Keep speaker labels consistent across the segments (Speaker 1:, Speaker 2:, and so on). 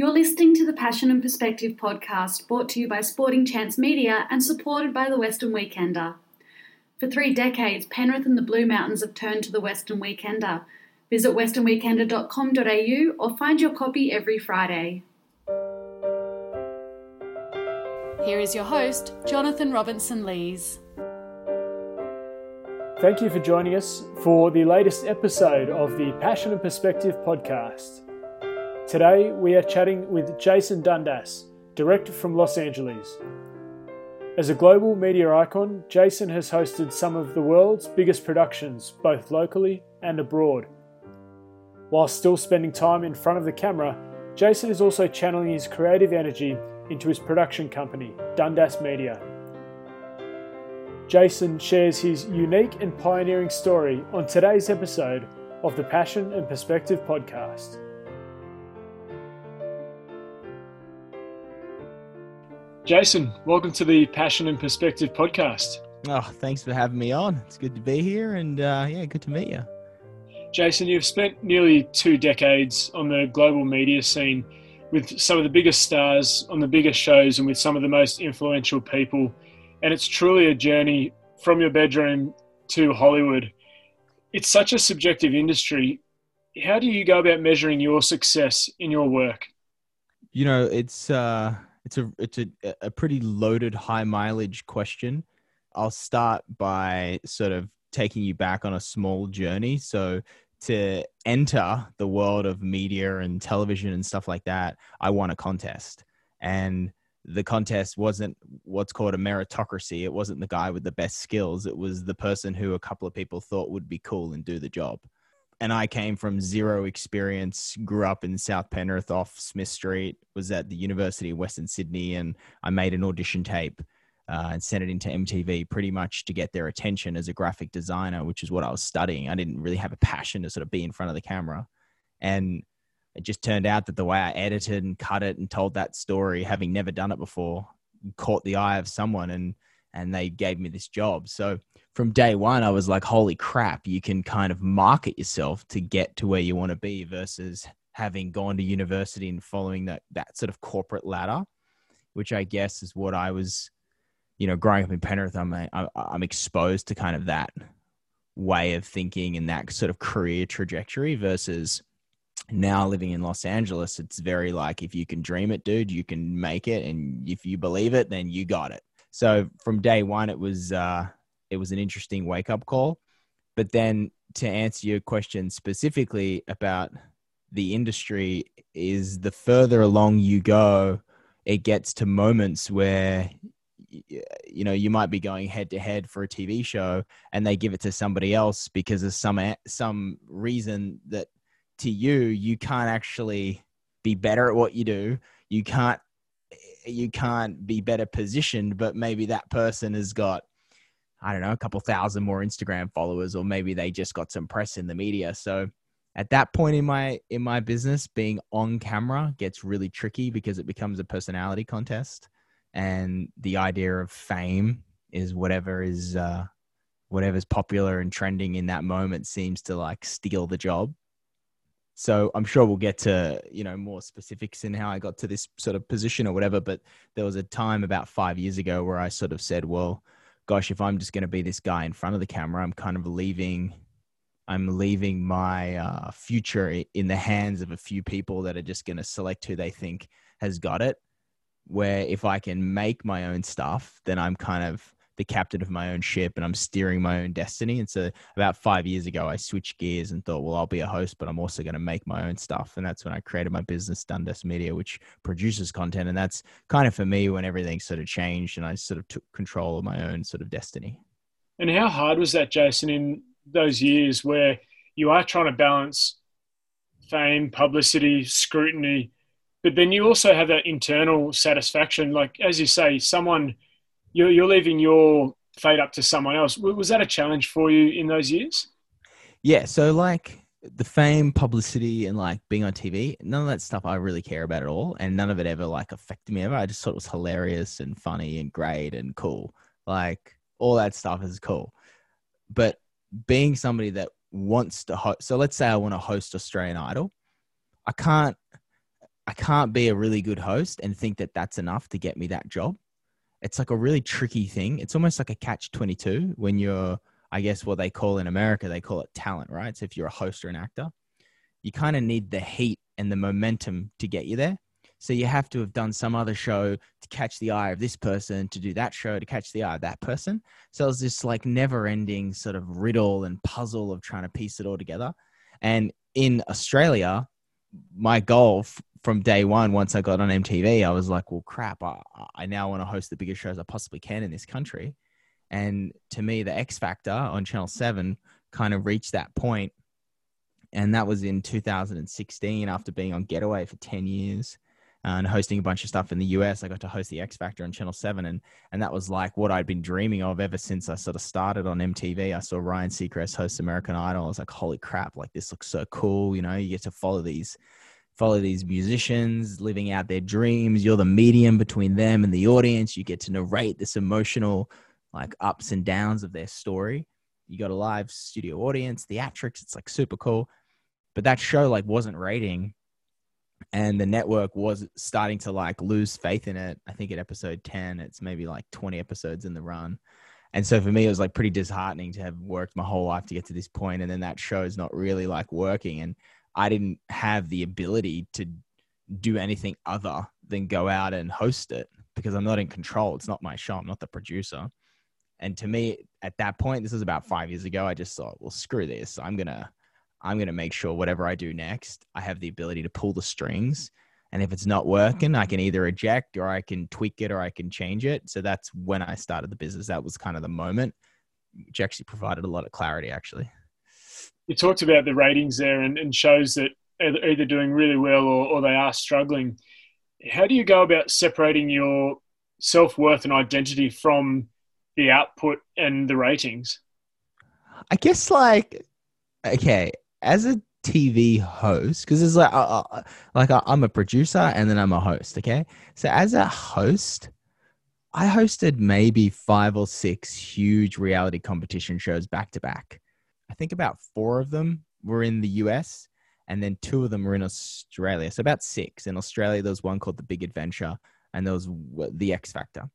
Speaker 1: You're listening to the Passion and Perspective podcast brought to you by Sporting Chance Media and supported by the Western Weekender. For three decades, Penrith and the Blue Mountains have turned to the Western Weekender. Visit westernweekender.com.au or find your copy every Friday. Here is your host, Jonathan Robinson Lees.
Speaker 2: Thank you for joining us for the latest episode of the Passion and Perspective podcast. Today we are chatting with Jason Dundas, director from Los Angeles. As a global media icon, Jason has hosted some of the world's biggest productions, both locally and abroad. While still spending time in front of the camera, Jason is also channeling his creative energy into his production company, Dundas Media. Jason shares his unique and pioneering story on today's episode of the Passion and Perspective podcast. Jason, welcome to the Passion and Perspective podcast.
Speaker 3: Oh, thanks for having me on. It's good to be here, and uh, yeah, good to meet you.
Speaker 2: Jason, you've spent nearly two decades on the global media scene with some of the biggest stars on the biggest shows and with some of the most influential people and it's truly a journey from your bedroom to Hollywood. It's such a subjective industry. How do you go about measuring your success in your work?
Speaker 3: You know, it's uh, it's a it's a, a pretty loaded, high mileage question. I'll start by sort of taking you back on a small journey. So to enter the world of media and television and stuff like that, I won a contest. And the contest wasn't what's called a meritocracy. It wasn't the guy with the best skills. It was the person who a couple of people thought would be cool and do the job. And I came from zero experience, grew up in South Penrith off Smith Street, was at the University of Western Sydney, and I made an audition tape uh, and sent it into MTV pretty much to get their attention as a graphic designer, which is what I was studying. I didn't really have a passion to sort of be in front of the camera. And it just turned out that the way I edited and cut it and told that story, having never done it before, caught the eye of someone and and they gave me this job. So from day one, I was like, holy crap, you can kind of market yourself to get to where you want to be versus having gone to university and following that that sort of corporate ladder, which I guess is what I was, you know, growing up in Penrith. I'm I'm exposed to kind of that way of thinking and that sort of career trajectory versus now living in Los Angeles, it's very like if you can dream it, dude, you can make it, and if you believe it, then you got it. So from day one, it was uh, it was an interesting wake up call. But then to answer your question specifically about the industry, is the further along you go, it gets to moments where you know you might be going head to head for a TV show and they give it to somebody else because of some some reason that to you, you can't actually be better at what you do. You can't you can't be better positioned, but maybe that person has got I don't know, a couple thousand more Instagram followers, or maybe they just got some press in the media. So at that point in my in my business, being on camera gets really tricky because it becomes a personality contest, and the idea of fame is whatever is uh, whatever's popular and trending in that moment seems to like steal the job. So I'm sure we'll get to, you know, more specifics in how I got to this sort of position or whatever. But there was a time about five years ago where I sort of said, well, gosh, if I'm just going to be this guy in front of the camera, I'm kind of leaving, I'm leaving my uh, future in the hands of a few people that are just going to select who they think has got it. Where if I can make my own stuff, then I'm kind of the captain of my own ship and I'm steering my own destiny. And so about five years ago, I switched gears and thought, well, I'll be a host, but I'm also going to make my own stuff. And that's when I created my business, Dundas Media, which produces content. And that's kind of for me when everything sort of changed and I sort of took control of my own sort of destiny.
Speaker 2: And how hard was that, Jason, in those years where you are trying to balance fame, publicity, scrutiny, but then you also have that internal satisfaction? Like, as you say, someone – you're, you're leaving your fate up to someone else. Was that a challenge for you in those years?
Speaker 3: Yeah. So, like the fame, publicity, and like being on TV, none of that stuff I really care about at all. And none of it ever like affected me ever. I just thought it was hilarious and funny and great and cool. Like all that stuff is cool. But being somebody that wants to host, so let's say I want to host Australian Idol, I can't I can't be a really good host and think that that's enough to get me that job. It's like a really tricky thing. It's almost like a catch 22 when you're, I guess, what they call in America, they call it talent, right? So if you're a host or an actor, you kind of need the heat and the momentum to get you there. So you have to have done some other show to catch the eye of this person, to do that show to catch the eye of that person. So it's this like never ending sort of riddle and puzzle of trying to piece it all together. And in Australia, my goal from day one, once I got on MTV, I was like, well, crap, I, I now want to host the biggest shows I possibly can in this country. And to me, the X Factor on Channel 7 kind of reached that point. And that was in 2016 after being on Getaway for 10 years uh, and hosting a bunch of stuff in the US. I got to host the X Factor on Channel 7 and and that was like what I'd been dreaming of ever since I sort of started on MTV. I saw Ryan Seacrest host American Idol. I was like, holy crap, like this looks so cool. You know, you get to follow these follow these musicians living out their dreams. You're the medium between them and the audience. You get to narrate this emotional like ups and downs of their story. You got a live studio audience, theatrics, it's like super cool. But that show like wasn't rating and the network was starting to like lose faith in it. I think at episode 10, it's maybe like 20 episodes in the run. And so for me, it was like pretty disheartening to have worked my whole life to get to this point, and then that show is not really like working, and I didn't have the ability to do anything other than go out and host it because I'm not in control. It's not my show. I'm not the producer. And to me, at that point, this was about five years ago. I just thought, well, screw this. I'm gonna I'm to make sure whatever I do next, I have the ability to pull the strings. And if it's not working, I can either eject or I can tweak it or I can change it. So that's when I started the business. That was kind of the moment, which actually provided a lot of clarity, actually.
Speaker 2: You talked about the ratings there and, and shows that are either doing really well or, or they are struggling. How do you go about separating your self worth and identity from the output and the ratings?
Speaker 3: I guess, like, okay, as a TV host, because it's like, uh, uh, like uh, I'm a producer and then I'm a host. Okay, so as a host, I hosted maybe five or six huge reality competition shows back to back. I think about four of them were in the US, and then two of them were in Australia. So about six. In Australia, there was one called The Big Adventure, and there was The X Factor.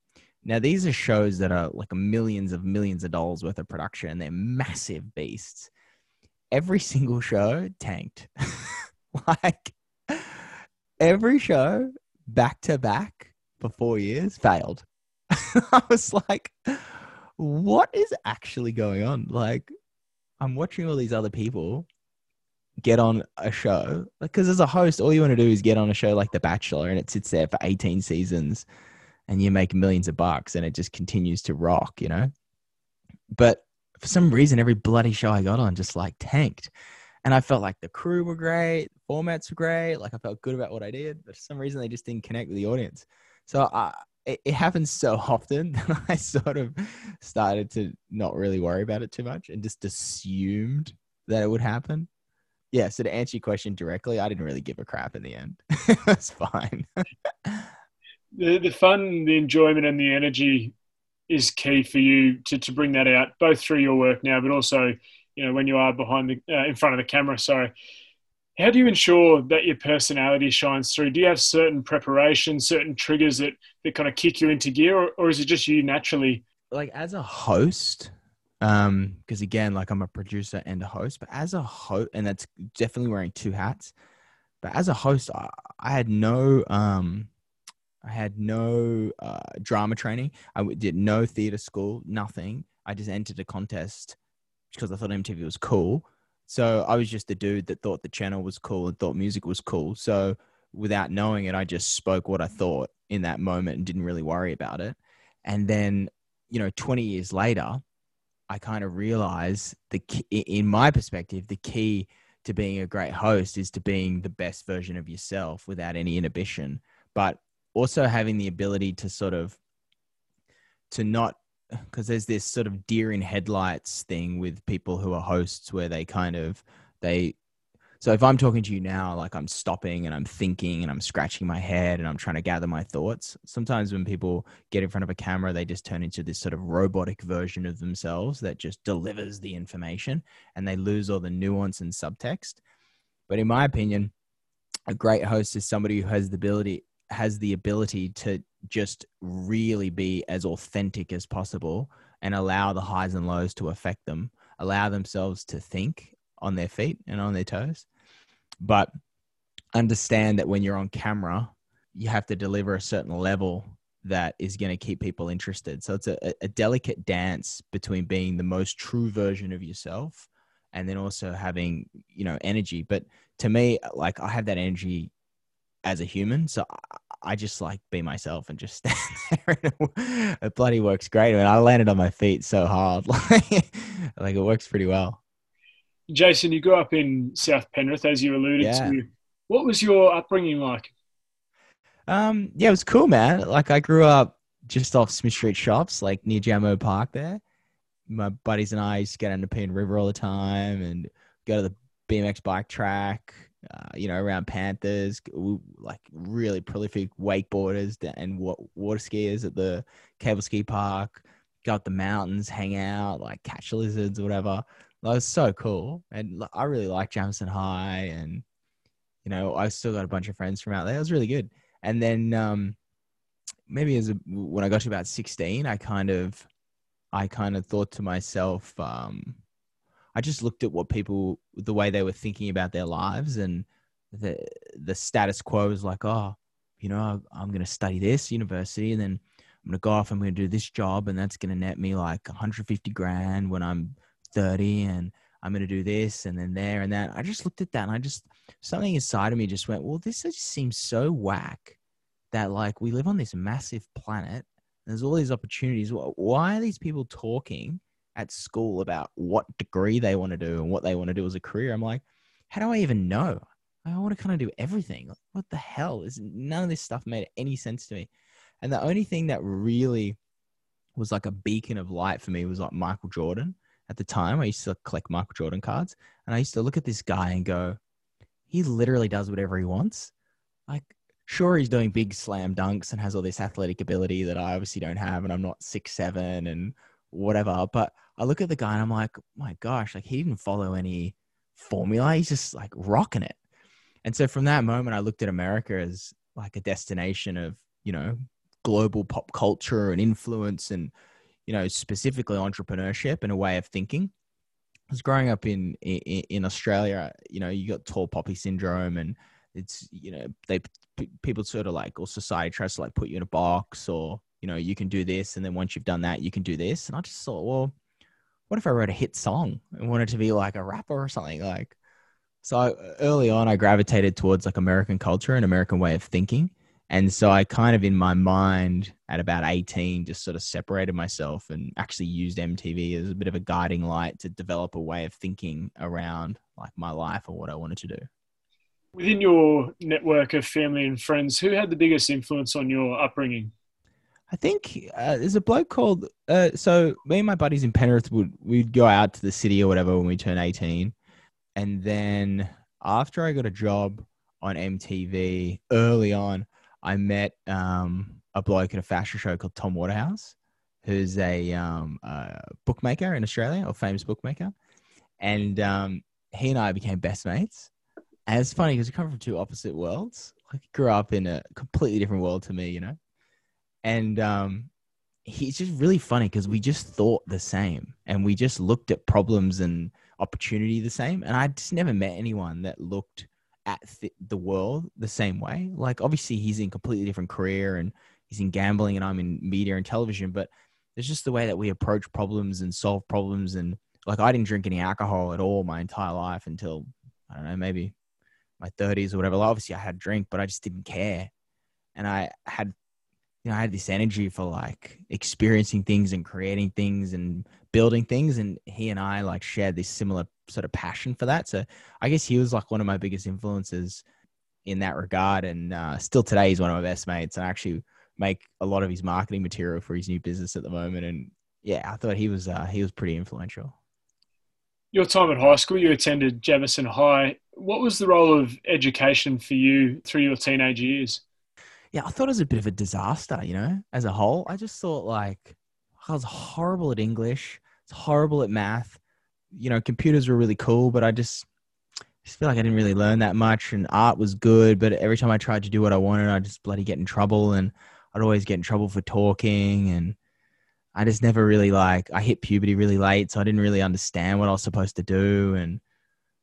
Speaker 3: Now, these are shows that are like millions of millions of dollars worth of production, and they're massive beasts every single show tanked. like every show back to back for four years failed. I was like, what is actually going on? Like, I'm watching all these other people get on a show because as a host, all you want to do is get on a show like The Bachelor and it sits there for 18 seasons and you make millions of bucks and it just continues to rock, you know? But for some reason, every bloody show I got on just like tanked. And I felt like the crew were great, formats were great, like I felt good about what I did, but for some reason they just didn't connect with the audience. So I, it, it happens so often that I sort of started to not really worry about it too much and just assumed that it would happen. Yeah, so to answer your question directly, I didn't really give a crap in the end. That's fine.
Speaker 2: the the fun, the enjoyment, and the energy is key for you to, to bring that out both through your work now, but also you know when you are behind the uh, in front of the camera. Sorry, how do you ensure that your personality shines through? Do you have certain preparations, certain triggers that that kind of kick you into gear, or, or is it just you naturally?
Speaker 3: Like as a host, um, because again, like I'm a producer and a host, but as a host, and that's definitely wearing two hats. But as a host, I, I had no um I had no uh, drama training. I did no theater school, nothing. I just entered a contest because I thought MTV was cool. So I was just the dude that thought the channel was cool and thought music was cool. So without knowing it, I just spoke what I thought in that moment and didn't really worry about it. And then, you know, 20 years later, I kind of realized the key, in my perspective, the key to being a great host is to being the best version of yourself without any inhibition. But also having the ability to sort of to not because there's this sort of deer in headlights thing with people who are hosts where they kind of they so if i'm talking to you now like i'm stopping and i'm thinking and i'm scratching my head and i'm trying to gather my thoughts. Sometimes when people get in front of a camera they just turn into this sort of robotic version of themselves that just delivers the information and they lose all the nuance and subtext. But in my opinion a great host is somebody who has the ability has the ability to just really be as authentic as possible and allow the highs and lows to affect them, allow themselves to think on their feet and on their toes. But understand that when you're on camera, you have to deliver a certain level that is going to keep people interested. So it's a, a delicate dance between being the most true version of yourself and then also having, you know, energy. But to me, like I have that energy as a human. So I just like be myself and just stand there. it bloody works great. I mean, I landed on my feet so hard. like it works pretty well.
Speaker 2: Jason, you grew up in South Penrith, as you alluded yeah. to. What was your upbringing like?
Speaker 3: Um, yeah, it was cool, man. Like I grew up just off Smith Street Shops, like near Jamo Park there. My buddies and I used to get the Nepean River all the time and go to the BMX bike track, uh, you know, around Panthers, like really prolific wakeboarders and water skiers at the cable ski park, go up the mountains, hang out, like catch lizards whatever. That was so cool. And I really like Jamison High and, you know, I still got a bunch of friends from out there. It was really good. And then um, maybe as a, when I got to about 16, I kind of, I kind of thought to myself, um, I just looked at what people, the way they were thinking about their lives and the, the status quo was like, oh, you know, I'm going to study this university and then I'm going to go off, I'm going to do this job and that's going to net me like 150 grand when I'm 30 and I'm going to do this and then there and that. I just looked at that and I just, something inside of me just went, well, this just seems so whack that like we live on this massive planet. There's all these opportunities. Why are these people talking at school about what degree they want to do and what they want to do as a career? I'm like, how do I even know? I want to kind of do everything. Like, what the hell? Is none of this stuff made any sense to me? And the only thing that really was like a beacon of light for me was like Michael Jordan at the time. I used to collect Michael Jordan cards, and I used to look at this guy and go, he literally does whatever he wants. Like, sure, he's doing big slam dunks and has all this athletic ability that I obviously don't have, and I'm not six seven and whatever. But I look at the guy and I'm like, my gosh, like he didn't follow any formula. He's just like rocking it. And so from that moment, I looked at America as like a destination of, you know, global pop culture and influence and you know, specifically entrepreneurship and a way of thinking. Was growing up in, in in Australia. You know, you got tall poppy syndrome, and it's you know they people sort of like or society tries to like put you in a box, or you know you can do this, and then once you've done that, you can do this. And I just thought, well, what if I wrote a hit song and wanted to be like a rapper or something like? So I, early on, I gravitated towards like American culture and American way of thinking, and so I kind of in my mind at about 18 just sort of separated myself and actually used MTV as a bit of a guiding light to develop a way of thinking around like my life or what I wanted to do.
Speaker 2: Within your network of family and friends, who had the biggest influence on your upbringing?
Speaker 3: I think uh, there's a bloke called. Uh, so me and my buddies in Penrith would we'd go out to the city or whatever when we turn 18, and then after I got a job on MTV early on, I met um, a bloke at a fashion show called Tom Waterhouse, who's a, um, bookmaker in Australia, or famous bookmaker, and um, he and I became best mates. And it's funny because we come from two opposite worlds. Like, grew up in a completely different world to me, you know. And um, he's just really funny because we just thought the same, and we just looked at problems and opportunity the same. And I just never met anyone that looked at th- the world the same way. Like obviously he's in completely different career and he's in gambling and I'm in media and television, but it's just the way that we approach problems and solve problems. And like I didn't drink any alcohol at all my entire life until I don't know, maybe my 30s or whatever. Like, obviously I had a drink, but I just didn't care. And I had you know, I had this energy for like experiencing things and creating things and building things. And he and I like shared this similar sort of passion for that. So I guess he was like one of my biggest influences in that regard. And uh, still today, he's one of my best mates. And I actually make a lot of his marketing material for his new business at the moment. And yeah, I thought he was uh, he was pretty influential.
Speaker 2: Your time at high school, you attended Jamison High. What was the role of education for you through your teenage years?
Speaker 3: Yeah, I thought it was a bit of a disaster, you know, as a whole. I just thought like I was horrible at English, it's horrible at math. You know, computers were really cool, but I just just feel like I didn't really learn that much. And art was good, but every time I tried to do what I wanted, I just bloody get in trouble, and I'd always get in trouble for talking, and I just never really like. I hit puberty really late, so I didn't really understand what I was supposed to do, and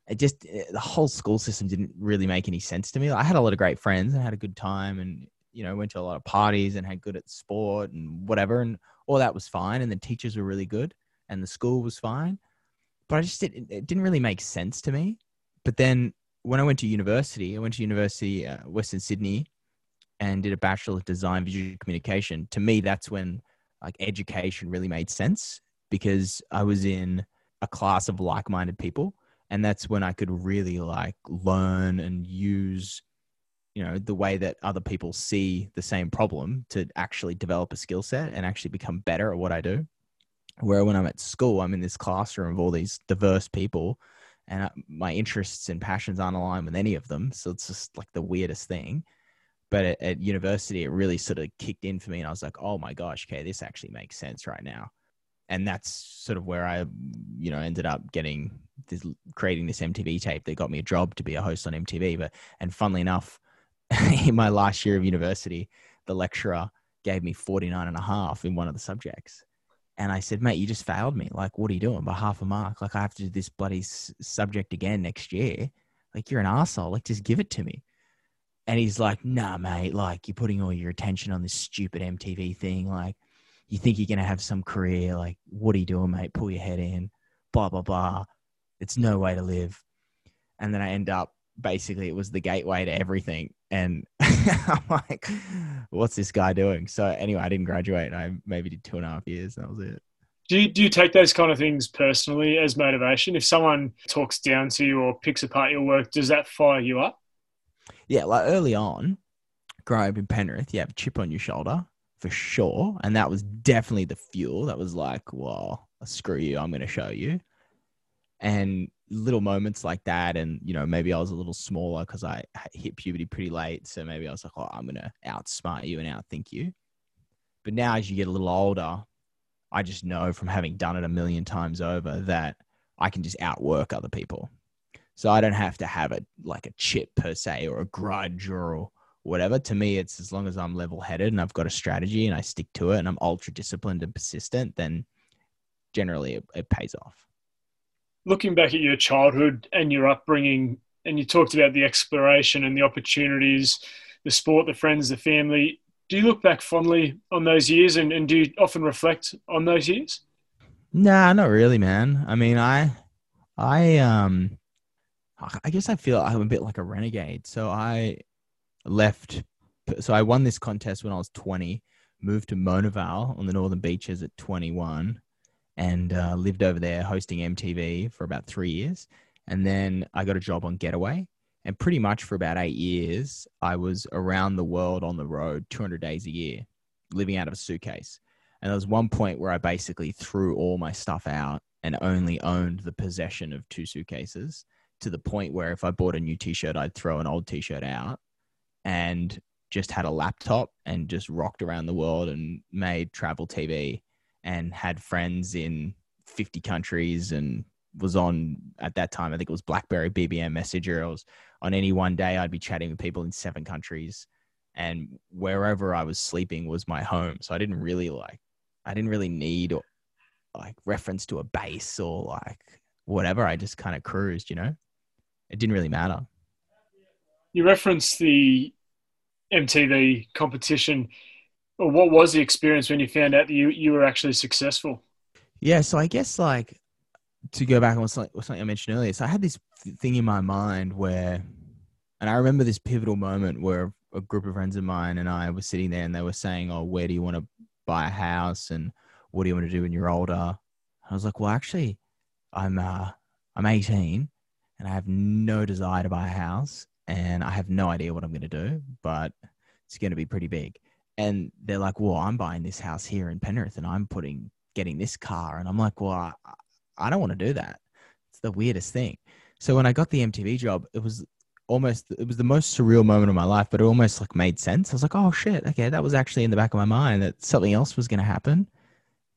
Speaker 3: it just eh, the whole school system didn't really make any sense to me. I had a lot of great friends and had a good time, and you know went to a lot of parties and had good at sport and whatever, and all that was fine, and the teachers were really good, and the school was fine, but I just didn't, it didn't really make sense to me. But then when I went to university, I went to university uh, Western Sydney and did a bachelor of design visual communication. To me, that's when like education really made sense because I was in a class of like-minded people and that's when I could really like learn and use you know the way that other people see the same problem to actually develop a skill set and actually become better at what I do. Where when I'm at school, I'm in this classroom of all these diverse people, and uh, my interests and passions aren't aligned with any of them. So it's just like the weirdest thing. But at, at university, it really sort of kicked in for me, and I was like, "Oh my gosh, okay, this actually makes sense right now." And that's sort of where I, you know, ended up getting this, creating this MTV tape that got me a job to be a host on MTV. But and funnily enough, in my last year of university, the lecturer gave me 49 and a half in one of the subjects. And I said, mate, you just failed me. Like, what are you doing by half a mark? Like, I have to do this bloody s- subject again next year. Like, you're an asshole. Like, just give it to me. And he's like, nah, mate, like, you're putting all your attention on this stupid MTV thing. Like, you think you're going to have some career. Like, what are you doing, mate? Pull your head in, blah, blah, blah. It's no way to live. And then I end up basically, it was the gateway to everything and I'm like, what's this guy doing? So anyway, I didn't graduate. I maybe did two and a half years. That was it.
Speaker 2: Do you, do you take those kind of things personally as motivation? If someone talks down to you or picks apart your work, does that fire you up?
Speaker 3: Yeah, like early on, growing up in Penrith, you have a chip on your shoulder for sure. And that was definitely the fuel that was like, well, screw you, I'm going to show you. And little moments like that and you know maybe i was a little smaller because i hit puberty pretty late so maybe i was like oh i'm gonna outsmart you and outthink you. But now as you get a little older i just know from having done it a million times over that i can just outwork other people. So i don't have to have a like a chip per se or a grudge or whatever. To me it's as long as i'm level headed and i've got a strategy and i stick to it and i'm ultra disciplined and persistent then generally it, it pays off
Speaker 2: looking back at your childhood and your upbringing, and you talked about the exploration and the opportunities, the sport, the friends, the family. Do you look back fondly on those years and, and do you often reflect on those years?
Speaker 3: Nah, not really, man. I mean, I, I, um, I guess I feel I'm a bit like a renegade. So I left, so I won this contest when I was 20, moved to Mona Vale on the Northern Beaches at 21, and uh, lived over there hosting MTV for about three years. And then I got a job on Getaway. And pretty much for about eight years, I was around the world on the road 200 days a year, living out of a suitcase. And there was one point where I basically threw all my stuff out and only owned the possession of two suitcases to the point where if I bought a new t shirt, I'd throw an old t shirt out and just had a laptop and just rocked around the world and made travel TV and had friends in 50 countries and was on at that time i think it was blackberry bbm messenger. I was on any one day i'd be chatting with people in seven countries. And wherever i was sleeping was my home. So i didn't really like i didn't really need like reference to a base or like whatever. I just kind of cruised you know? It didn't really matter.
Speaker 2: You referenced the mtv competition well, what was the experience when you found out that you, you were actually successful?
Speaker 3: Yeah, so I guess like to go back on something, something I mentioned earlier. So I had this thing in my mind where, and I remember this pivotal moment where a group of friends of mine and I were sitting there and they were saying, "Oh, where do you want to buy a house and what do you want to do when you're older?" I was like, "Well, actually, I'm uh, I'm 18 and I have no desire to buy a house and I have no idea what I'm going to do, but it's going to be pretty big." And they're like, "Well, I'm buying this house here in Penrith, and I'm putting getting this car," and I'm like, "Well, I, I don't want to do that." It's the weirdest thing. So when I got the MTV job, it was almost it was the most surreal moment of my life, but it almost like made sense. I was like, "Oh shit, okay, that was actually in the back of my mind that something else was going to happen."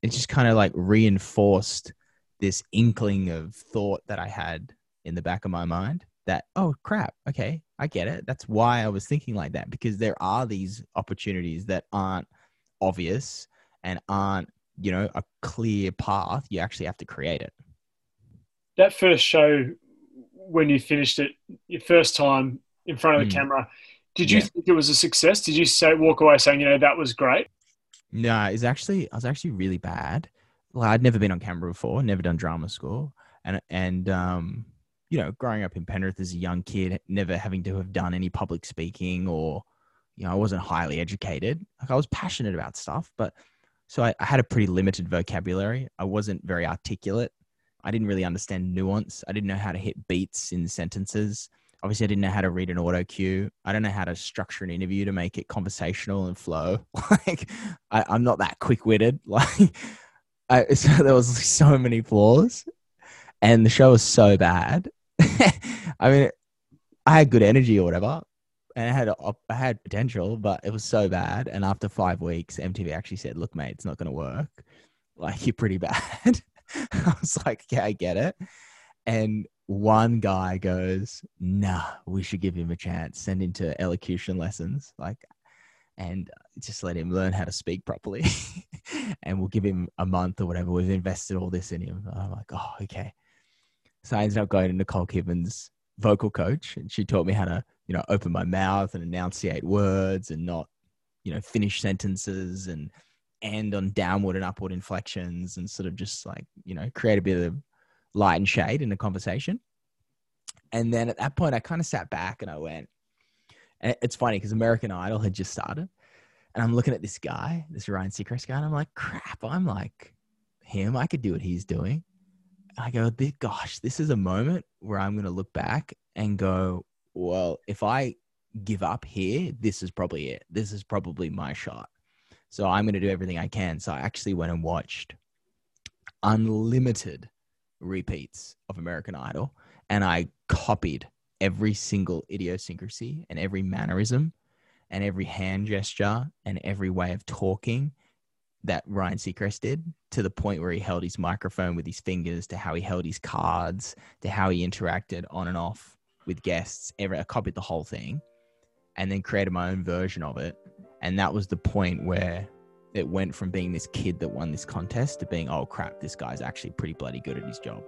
Speaker 3: It just kind of like reinforced this inkling of thought that I had in the back of my mind. That oh crap okay i get it. That's why i was thinking like that because there are these opportunities that aren't obvious and aren't you know a clear path. You actually have to create it.
Speaker 2: That first show when you finished it your first time in front of the mm. camera did you yeah. think it was a success? Did you say walk away saying you know that was great
Speaker 3: no it's actually i was actually really bad. Like i'd never been on camera before never done drama school and and um you know growing up in penrith as a young kid never having to have done any public speaking or you know i wasn't highly educated like i was passionate about stuff but so I, I had a pretty limited vocabulary i wasn't very articulate I didn't really understand nuance. I didn't know how to hit beats in sentences. Obviously, I didn't know how to read an auto cue. I don't know how to structure an interview to make it conversational and flow. like, I, am not that quick witted. Like, I, so there was so many flaws, and the show was so bad. I mean, I had good energy or whatever, and I had I had potential, but it was so bad. And after five weeks, MTV actually said, "Look, mate, it's not going to work. Like, you're pretty bad." I was like, yeah, I get it. And one guy goes, nah, we should give him a chance, send him to elocution lessons, like, and just let him learn how to speak properly. and we'll give him a month or whatever. We've invested all this in him. I'm like, oh, okay. So I ended up going to Nicole Kidman's vocal coach, and she taught me how to, you know, open my mouth and enunciate words and not, you know, finish sentences and end on downward and upward inflections and sort of just like, you know, create a bit of light and shade in the conversation. And then at that point, I kind of sat back and I went, and it's funny because American Idol had just started. And I'm looking at this guy, this Ryan Seacrest guy, and I'm like, crap, I'm like him. I could do what he's doing. I go, gosh, this is a moment where I'm going to look back and go, well, if I give up here, this is probably it. This is probably my shot. So I'm going to do everything I can. So I actually went and watched unlimited repeats of American Idol and I copied every single idiosyncrasy and every mannerism and every hand gesture and every way of talking that Ryan Seacrest did to the point where he held his microphone with his fingers to how he held his cards to how he interacted on and off with guests. Every, I copied the whole thing and then created my own version of it and that was the point where it went from being this kid that won this contest to being, oh crap, this guy's actually pretty bloody good at his job.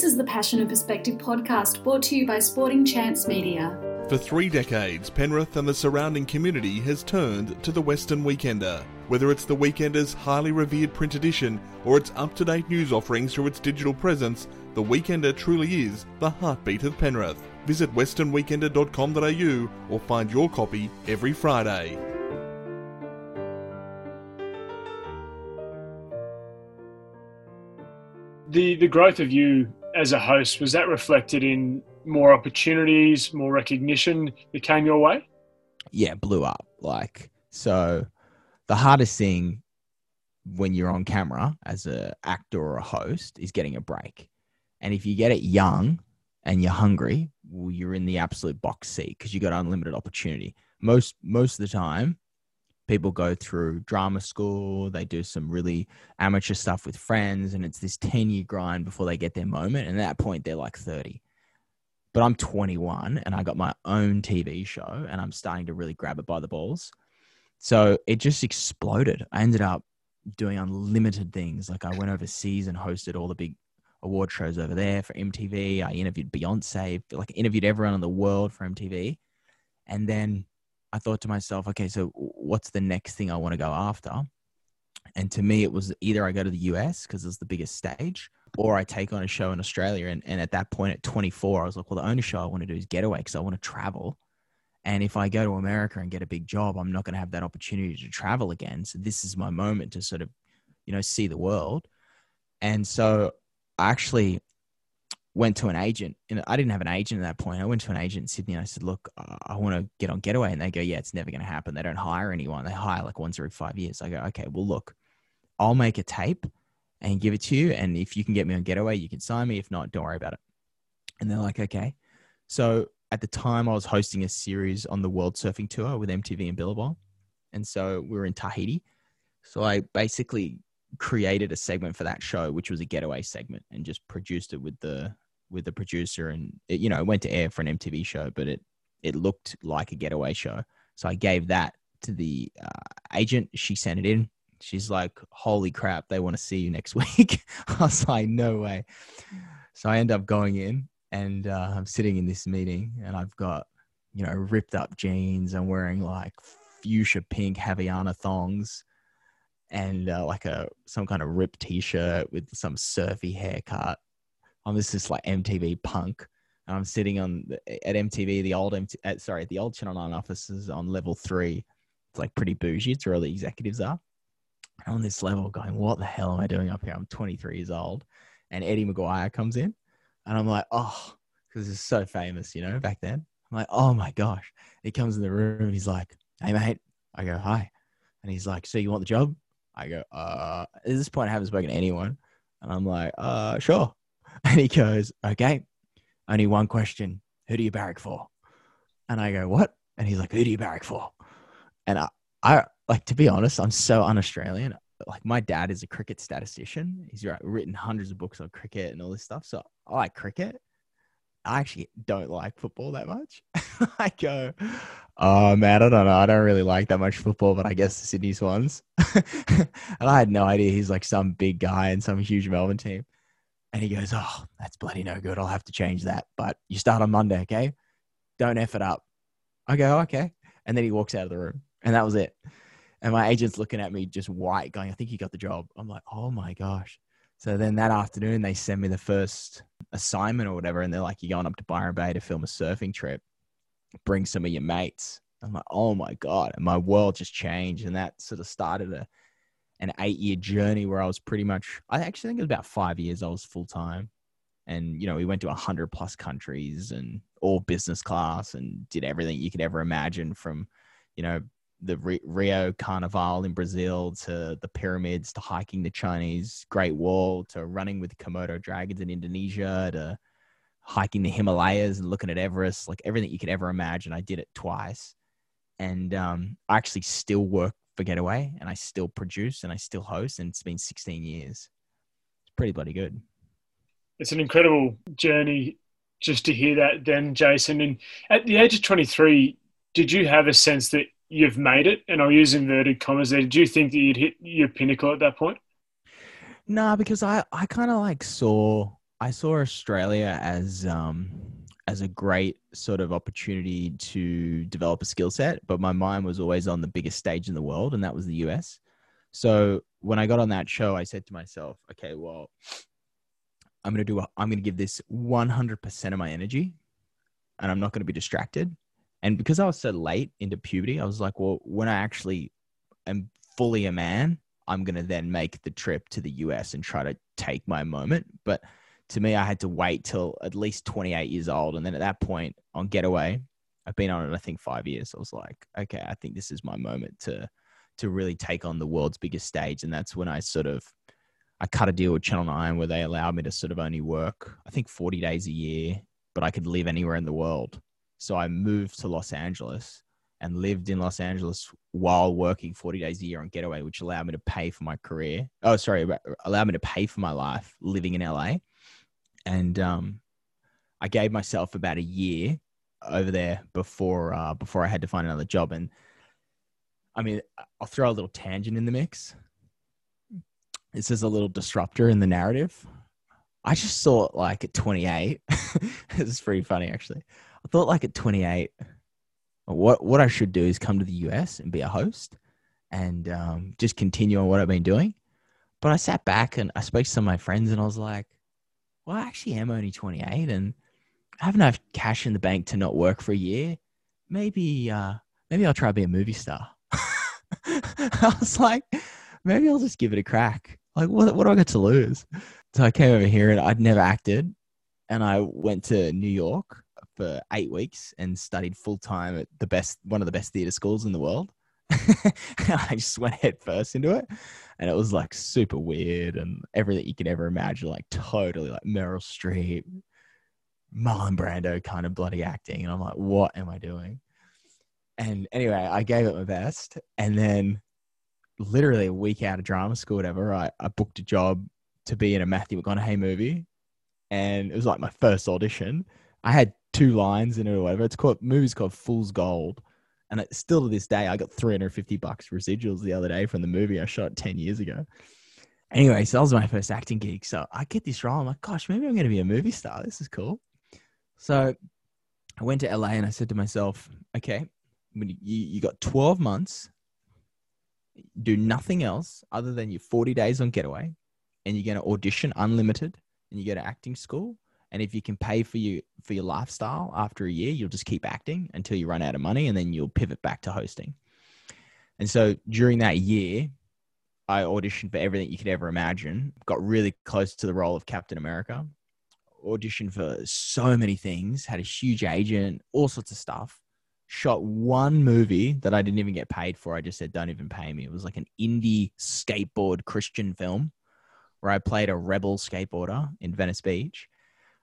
Speaker 1: This is the Passion and Perspective podcast brought to you by Sporting Chance Media.
Speaker 4: For three decades, Penrith and the surrounding community has turned to the Western Weekender. Whether it's the Weekender's highly revered print edition or its up to date news offerings through its digital presence, the Weekender truly is the heartbeat of Penrith. Visit westernweekender.com.au or find your copy every Friday.
Speaker 2: The, the growth of you as a host, was that reflected in more opportunities, more recognition that came your way?
Speaker 3: Yeah, blew up. Like so, the hardest thing when you're on camera as an actor or a host is getting a break. And if you get it young and you're hungry, well, you're in the absolute box seat because you got unlimited opportunity. Most most of the time, people go through drama school, they do some really amateur stuff with friends, and it's this 10 year grind before they get their moment. And at that point, they're like 30 but I'm 21 and I got my own TV show and I'm starting to really grab it by the balls. So it just exploded. I ended up doing unlimited things. Like I went overseas and hosted all the big award shows over there for MTV. I interviewed Beyonce, like interviewed everyone in the world for MTV. And then I thought to myself, okay, so what's the next thing I want to go after? And to me, it was either I go to the US because it's the biggest stage, or I take on a show in Australia. And, and at that point, at 24, I was like, well, the only show I want to do is Getaway because I want to travel. And if I go to America and get a big job, I'm not going to have that opportunity to travel again. So this is my moment to sort of, you know, see the world. And so I actually went to an agent and I didn't have an agent at that point. I went to an agent in Sydney and I said, look, I want to get on Getaway. And they go, yeah, it's never going to happen. They don't hire anyone. They hire like once every five years. I go, okay, well, look, I'll make a tape and give it to you. And if you can get me on Getaway, you can sign me. If not, don't worry about it. And they're like, okay. So at the time, I was hosting a series on the World Surfing Tour with MTV and Billabong. and so we were in Tahiti. So I basically created a segment for that show, which was a getaway segment, and just produced it with the with the producer. And it, you know, it went to air for an MTV show, but it it looked like a getaway show. So I gave that to the uh, agent. She sent it in. She's like, "Holy crap, they want to see you next week." I was like, "No way." So I end up going in, and uh, I'm sitting in this meeting, and I've got you know ripped up jeans. I'm wearing like fuchsia pink Havaiana thongs and uh, like a some kind of ripped t-shirt with some surfy haircut. I'm just this like MTV punk. And I'm sitting on at MTV, the old MT, at, sorry, the old Channel Nine offices on level three. It's like pretty bougie. It's where all the executives are. And on this level, going, what the hell am I doing up here? I'm 23 years old, and Eddie McGuire comes in, and I'm like, oh, because it's so famous, you know, back then. I'm like, oh my gosh. He comes in the room. And he's like, hey mate. I go, hi. And he's like, so you want the job? I go, uh, at this point, I haven't spoken to anyone. And I'm like, uh, sure. And he goes, okay, only one question. Who do you barrack for? And I go, what? And he's like, who do you barrack for? And I, I like, to be honest, I'm so un Australian. Like, my dad is a cricket statistician. He's written hundreds of books on cricket and all this stuff. So I like cricket. I actually don't like football that much. I go, oh man, I don't know. I don't really like that much football, but I guess the Sydney Swans. and I had no idea he's like some big guy in some huge Melbourne team. And he goes, oh, that's bloody no good. I'll have to change that. But you start on Monday, okay? Don't F it up. I go, okay. And then he walks out of the room. And that was it. And my agent's looking at me just white, going, I think you got the job. I'm like, oh my gosh. So then that afternoon, they send me the first assignment or whatever, and they're like, "You're going up to Byron Bay to film a surfing trip. Bring some of your mates." I'm like, "Oh my god!" And my world just changed, and that sort of started a an eight year journey where I was pretty much. I actually think it was about five years. I was full time, and you know, we went to a hundred plus countries and all business class, and did everything you could ever imagine from, you know, the Rio Carnival in Brazil to the pyramids to hiking the Chinese Great Wall to running with Komodo dragons in Indonesia to hiking the Himalayas and looking at Everest, like everything you could ever imagine. I did it twice. And um, I actually still work for Getaway and I still produce and I still host. And it's been 16 years. It's pretty bloody good.
Speaker 2: It's an incredible journey just to hear that, then, Jason. And at the age of 23, did you have a sense that you've made it, and I'll use inverted commas there. Did you think that you'd hit your pinnacle at that point?
Speaker 3: Nah, because I I kind of like saw I saw Australia as um as a great sort of opportunity to develop a skill set, but my mind was always on the biggest stage in the world, and that was the US. So when I got on that show, I said to myself, okay, well, I'm gonna do a, I'm gonna give this 100% of my energy, and I'm not gonna be distracted. And because I was so late into puberty, I was like, well, when I actually am fully a man, I'm going to then make the trip to the US and try to take my moment. But to me, I had to wait till at least 28 years old. And then at that point on Getaway, I've been on it, I think, five years. I was like, okay, I think this is my moment to to really take on the world's biggest stage. And that's when I sort of I cut a deal with Channel 9 where they allowed me to sort of only work, I think, 40 days a year, but I could live anywhere in the world. So I moved to Los Angeles and lived in Los Angeles while working 40 days a year on Getaway, which allowed me to pay for my career. Oh, sorry, allowed me to pay for my life living in LA. And um, I gave myself about a year over there before uh, before I had to find another job. And I mean, I'll throw a little tangent in the mix. This is a little disruptor in the narrative. I just saw it like at 28, this is pretty funny actually. I thought like at 28, what what I should do is come to the US and be a host and um, just continue on what I've been doing. But I sat back and I spoke to some of my friends and I was like, well, I actually am only 28 and I have enough cash in the bank to not work for a year. Maybe uh, maybe I'll try to be a movie star. I was like, maybe I'll just give it a crack. Like, what, what do I got to lose? So I came over here and I'd never acted. And I went to New York for eight weeks and studied full time at the best, one of the best theater schools in the world. I just went head first into it, and it was like super weird and everything you could ever imagine, like totally like Meryl Streep, Marlon Brando kind of bloody acting, and I'm like, what am I doing? And anyway, I gave it my best. And then literally a week out of drama school, whatever, I, I booked a job to be in a Matthew McConaughey movie. And it was like my first audition. I had two lines in it or whatever. It's called movie's called Fool's Gold. And it, still to this day, I got 350 bucks residuals the other day from the movie I shot 10 years ago. Anyway, so that was my first acting gig. So I get this role. I'm like, gosh, maybe I'm going to be a movie star. This is cool. So I went to LA and I said to myself, okay, you, you got 12 months, do nothing else other than your 40 days on getaway, and you're going to audition unlimited and you go to acting school. And if you can pay for you for your lifestyle after a year, you'll just keep acting until you run out of money and then you'll pivot back to hosting. And so during that year, I auditioned for everything you could ever imagine. Got really close to the role of Captain America. Auditioned for so many things. Had a huge agent, all sorts of stuff. Shot one movie that I didn't even get paid for. I just said, "Don't even pay me." It was like an indie skateboard Christian film where I played a rebel skateboarder in Venice Beach.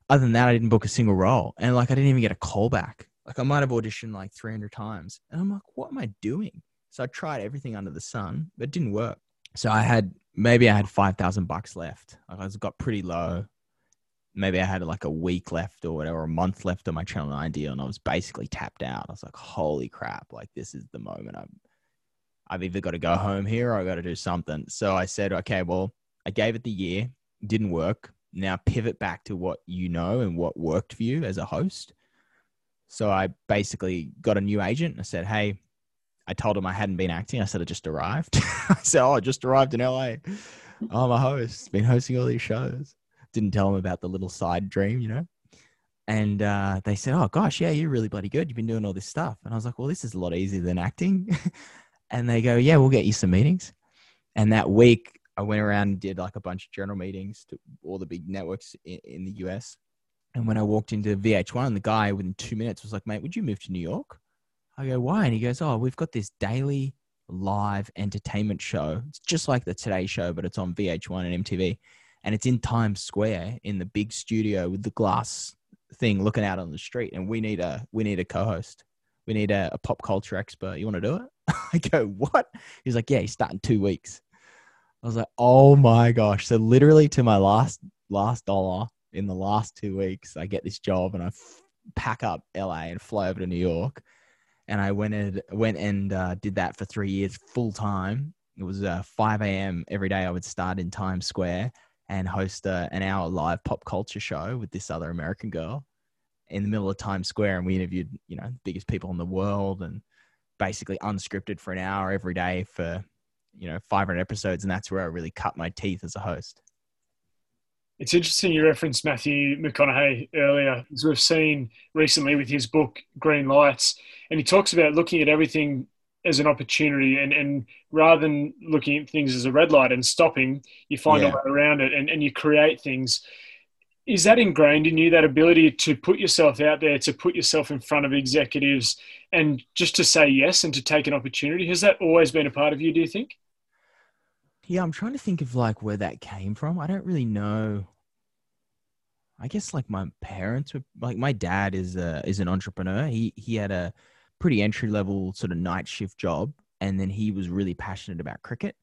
Speaker 3: Other than that, I didn't book a single role, and like I didn't even get a call back. Like I might have auditioned like 300 times, and I'm like, "What am I doing?" So I tried everything under the sun, but it didn't work. So I had maybe I had five thousand bucks left. Like I got pretty low. Maybe I had like a week left or whatever, a month left on my Channel Nine deal, and I was basically tapped out. I was like, "Holy crap! Like this is the moment. I'm, I've either got to go home here or I got to do something." So I said, "Okay, well, I gave it the year, didn't work. Now pivot back to what you know and what worked for you as a host." So I basically got a new agent. I said, "Hey, I told him I hadn't been acting. I said I just arrived. I said, "Oh, I just arrived in LA. I'm a host. Been hosting all these shows." Didn't tell him about the little side dream, you know. And uh, they said, "Oh gosh, yeah, you're really bloody good. You've been doing all this stuff." And I was like, "Well, this is a lot easier than acting." and they go, "Yeah, we'll get you some meetings." And that week, I went around and did like a bunch of general meetings to all the big networks in, in the US. And when I walked into VH1, the guy within two minutes was like, "Mate, would you move to New York?" I go, why? And he goes, oh, we've got this daily live entertainment show. It's just like the Today Show, but it's on VH1 and MTV. And it's in Times Square in the big studio with the glass thing looking out on the street. And we need a we need a co-host. We need a, a pop culture expert. You want to do it? I go, what? He's like, yeah, he's starting two weeks. I was like, oh my gosh. So literally to my last last dollar in the last two weeks, I get this job and I f- pack up LA and fly over to New York and I went and went and uh, did that for three years full time. It was uh, 5 a.m. every day. I would start in Times Square and host a, an hour live pop culture show with this other American girl in the middle of Times Square, and we interviewed you know the biggest people in the world and basically unscripted for an hour every day for you know 500 episodes, and that's where I really cut my teeth as a host.
Speaker 2: It's interesting you referenced Matthew McConaughey earlier, as we've seen recently with his book Green Lights, and he talks about looking at everything as an opportunity and, and rather than looking at things as a red light and stopping, you find yeah. a way around it and, and you create things. Is that ingrained in you, that ability to put yourself out there, to put yourself in front of executives and just to say yes and to take an opportunity? Has that always been a part of you, do you think?
Speaker 3: Yeah, I'm trying to think of like where that came from. I don't really know. I guess like my parents were like my dad is a is an entrepreneur. He he had a pretty entry level sort of night shift job and then he was really passionate about cricket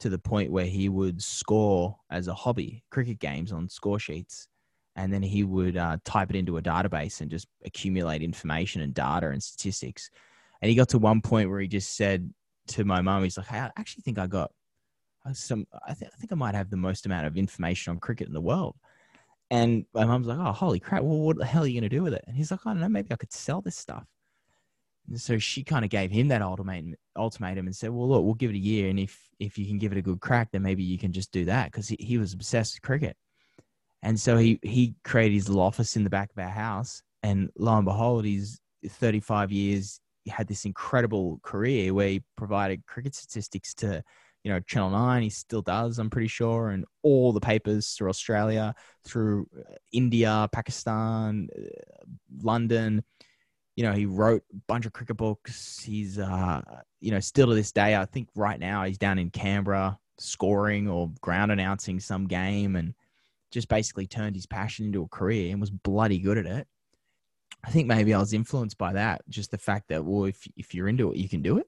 Speaker 3: to the point where he would score as a hobby cricket games on score sheets and then he would uh, type it into a database and just accumulate information and data and statistics and he got to one point where he just said to my mom he's like hey, i actually think i got Uh, some I, th- I think I might have the most amount of information on cricket in the world. And my mom's like, oh, holy crap. Well, what the hell are you going to do with it? And he's like, I don't know. Maybe I could sell this stuff. And so she kind of gave him that ultimatum, ultimatum and said, well, look, we'll give it a year. And if, if you can give it a good crack, then maybe you can just do that. Cause he, he was obsessed with cricket. And so he, he created his little office in the back of our house. And lo and behold, he's 35 years, he had this incredible career where he provided cricket statistics to you know, Channel 9, he still does, I'm pretty sure, and all the papers through Australia, through uh, India, Pakistan, uh, London. You know, he wrote a bunch of cricket books. He's, uh, you know, still to this day, I think right now he's down in Canberra scoring or ground announcing some game and just basically turned his passion into a career and was bloody good at it. I think maybe I was influenced by that, just the fact that well, if if you're into it, you can do it.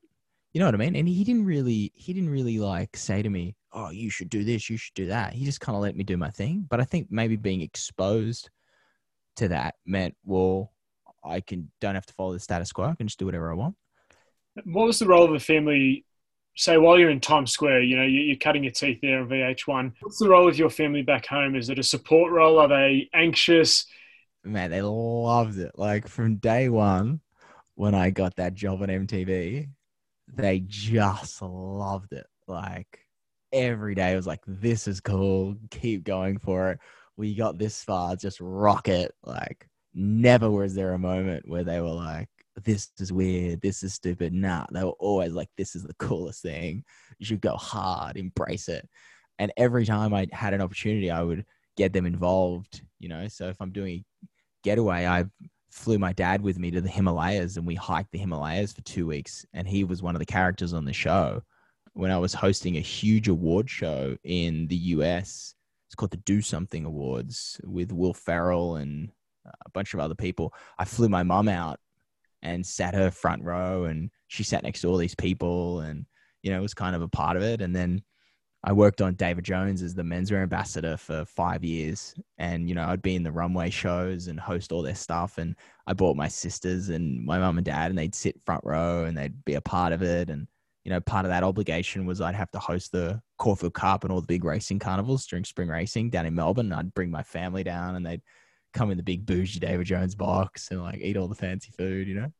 Speaker 3: You know what I mean? And he didn't really he didn't really like say to me, "Oh, you should do this, you should do that." He just kind of let me do my thing. But I think maybe being exposed to that meant, well, I can don't have to follow the status quo. I can just do whatever I want.
Speaker 2: What was the role of the family? Say while you're in Times Square, you know you're cutting your teeth there on VH1. What's the role of your family back home? Is it a support role? Are they anxious?
Speaker 3: Man, they loved it. Like from day one, when I got that job on MTV, they just loved it. Like every day was like, this is cool. Keep going for it. We got this far. Just rock it. Like never was there a moment where they were like, this is weird, this is stupid. Nah, they were always like, this is the coolest thing. You should go hard, embrace it. And every time I had an opportunity, I would get them involved, you know. So if I'm doing a getaway, I flew my dad with me to the Himalayas and we hiked the Himalayas for two weeks. And he was one of the characters on the show when I was hosting a huge award show in the US. It's called the Do Something Awards with Will Ferrell and uh, a bunch of other people. I flew my mum out and sat her front row and she sat next to all these people and you know it was kind of a part of it and then I worked on David Jones as the menswear ambassador for five years. And, you know, I'd be in the runway shows and host all their stuff. And I brought my sisters and my mum and dad, and they'd sit front row and they'd be a part of it. And, you know, part of that obligation was I'd have to host the Caulfield Cup and all the big racing carnivals during spring racing down in Melbourne. I'd bring my family down and they'd come in the big bougie David Jones box and like eat all the fancy food, you know?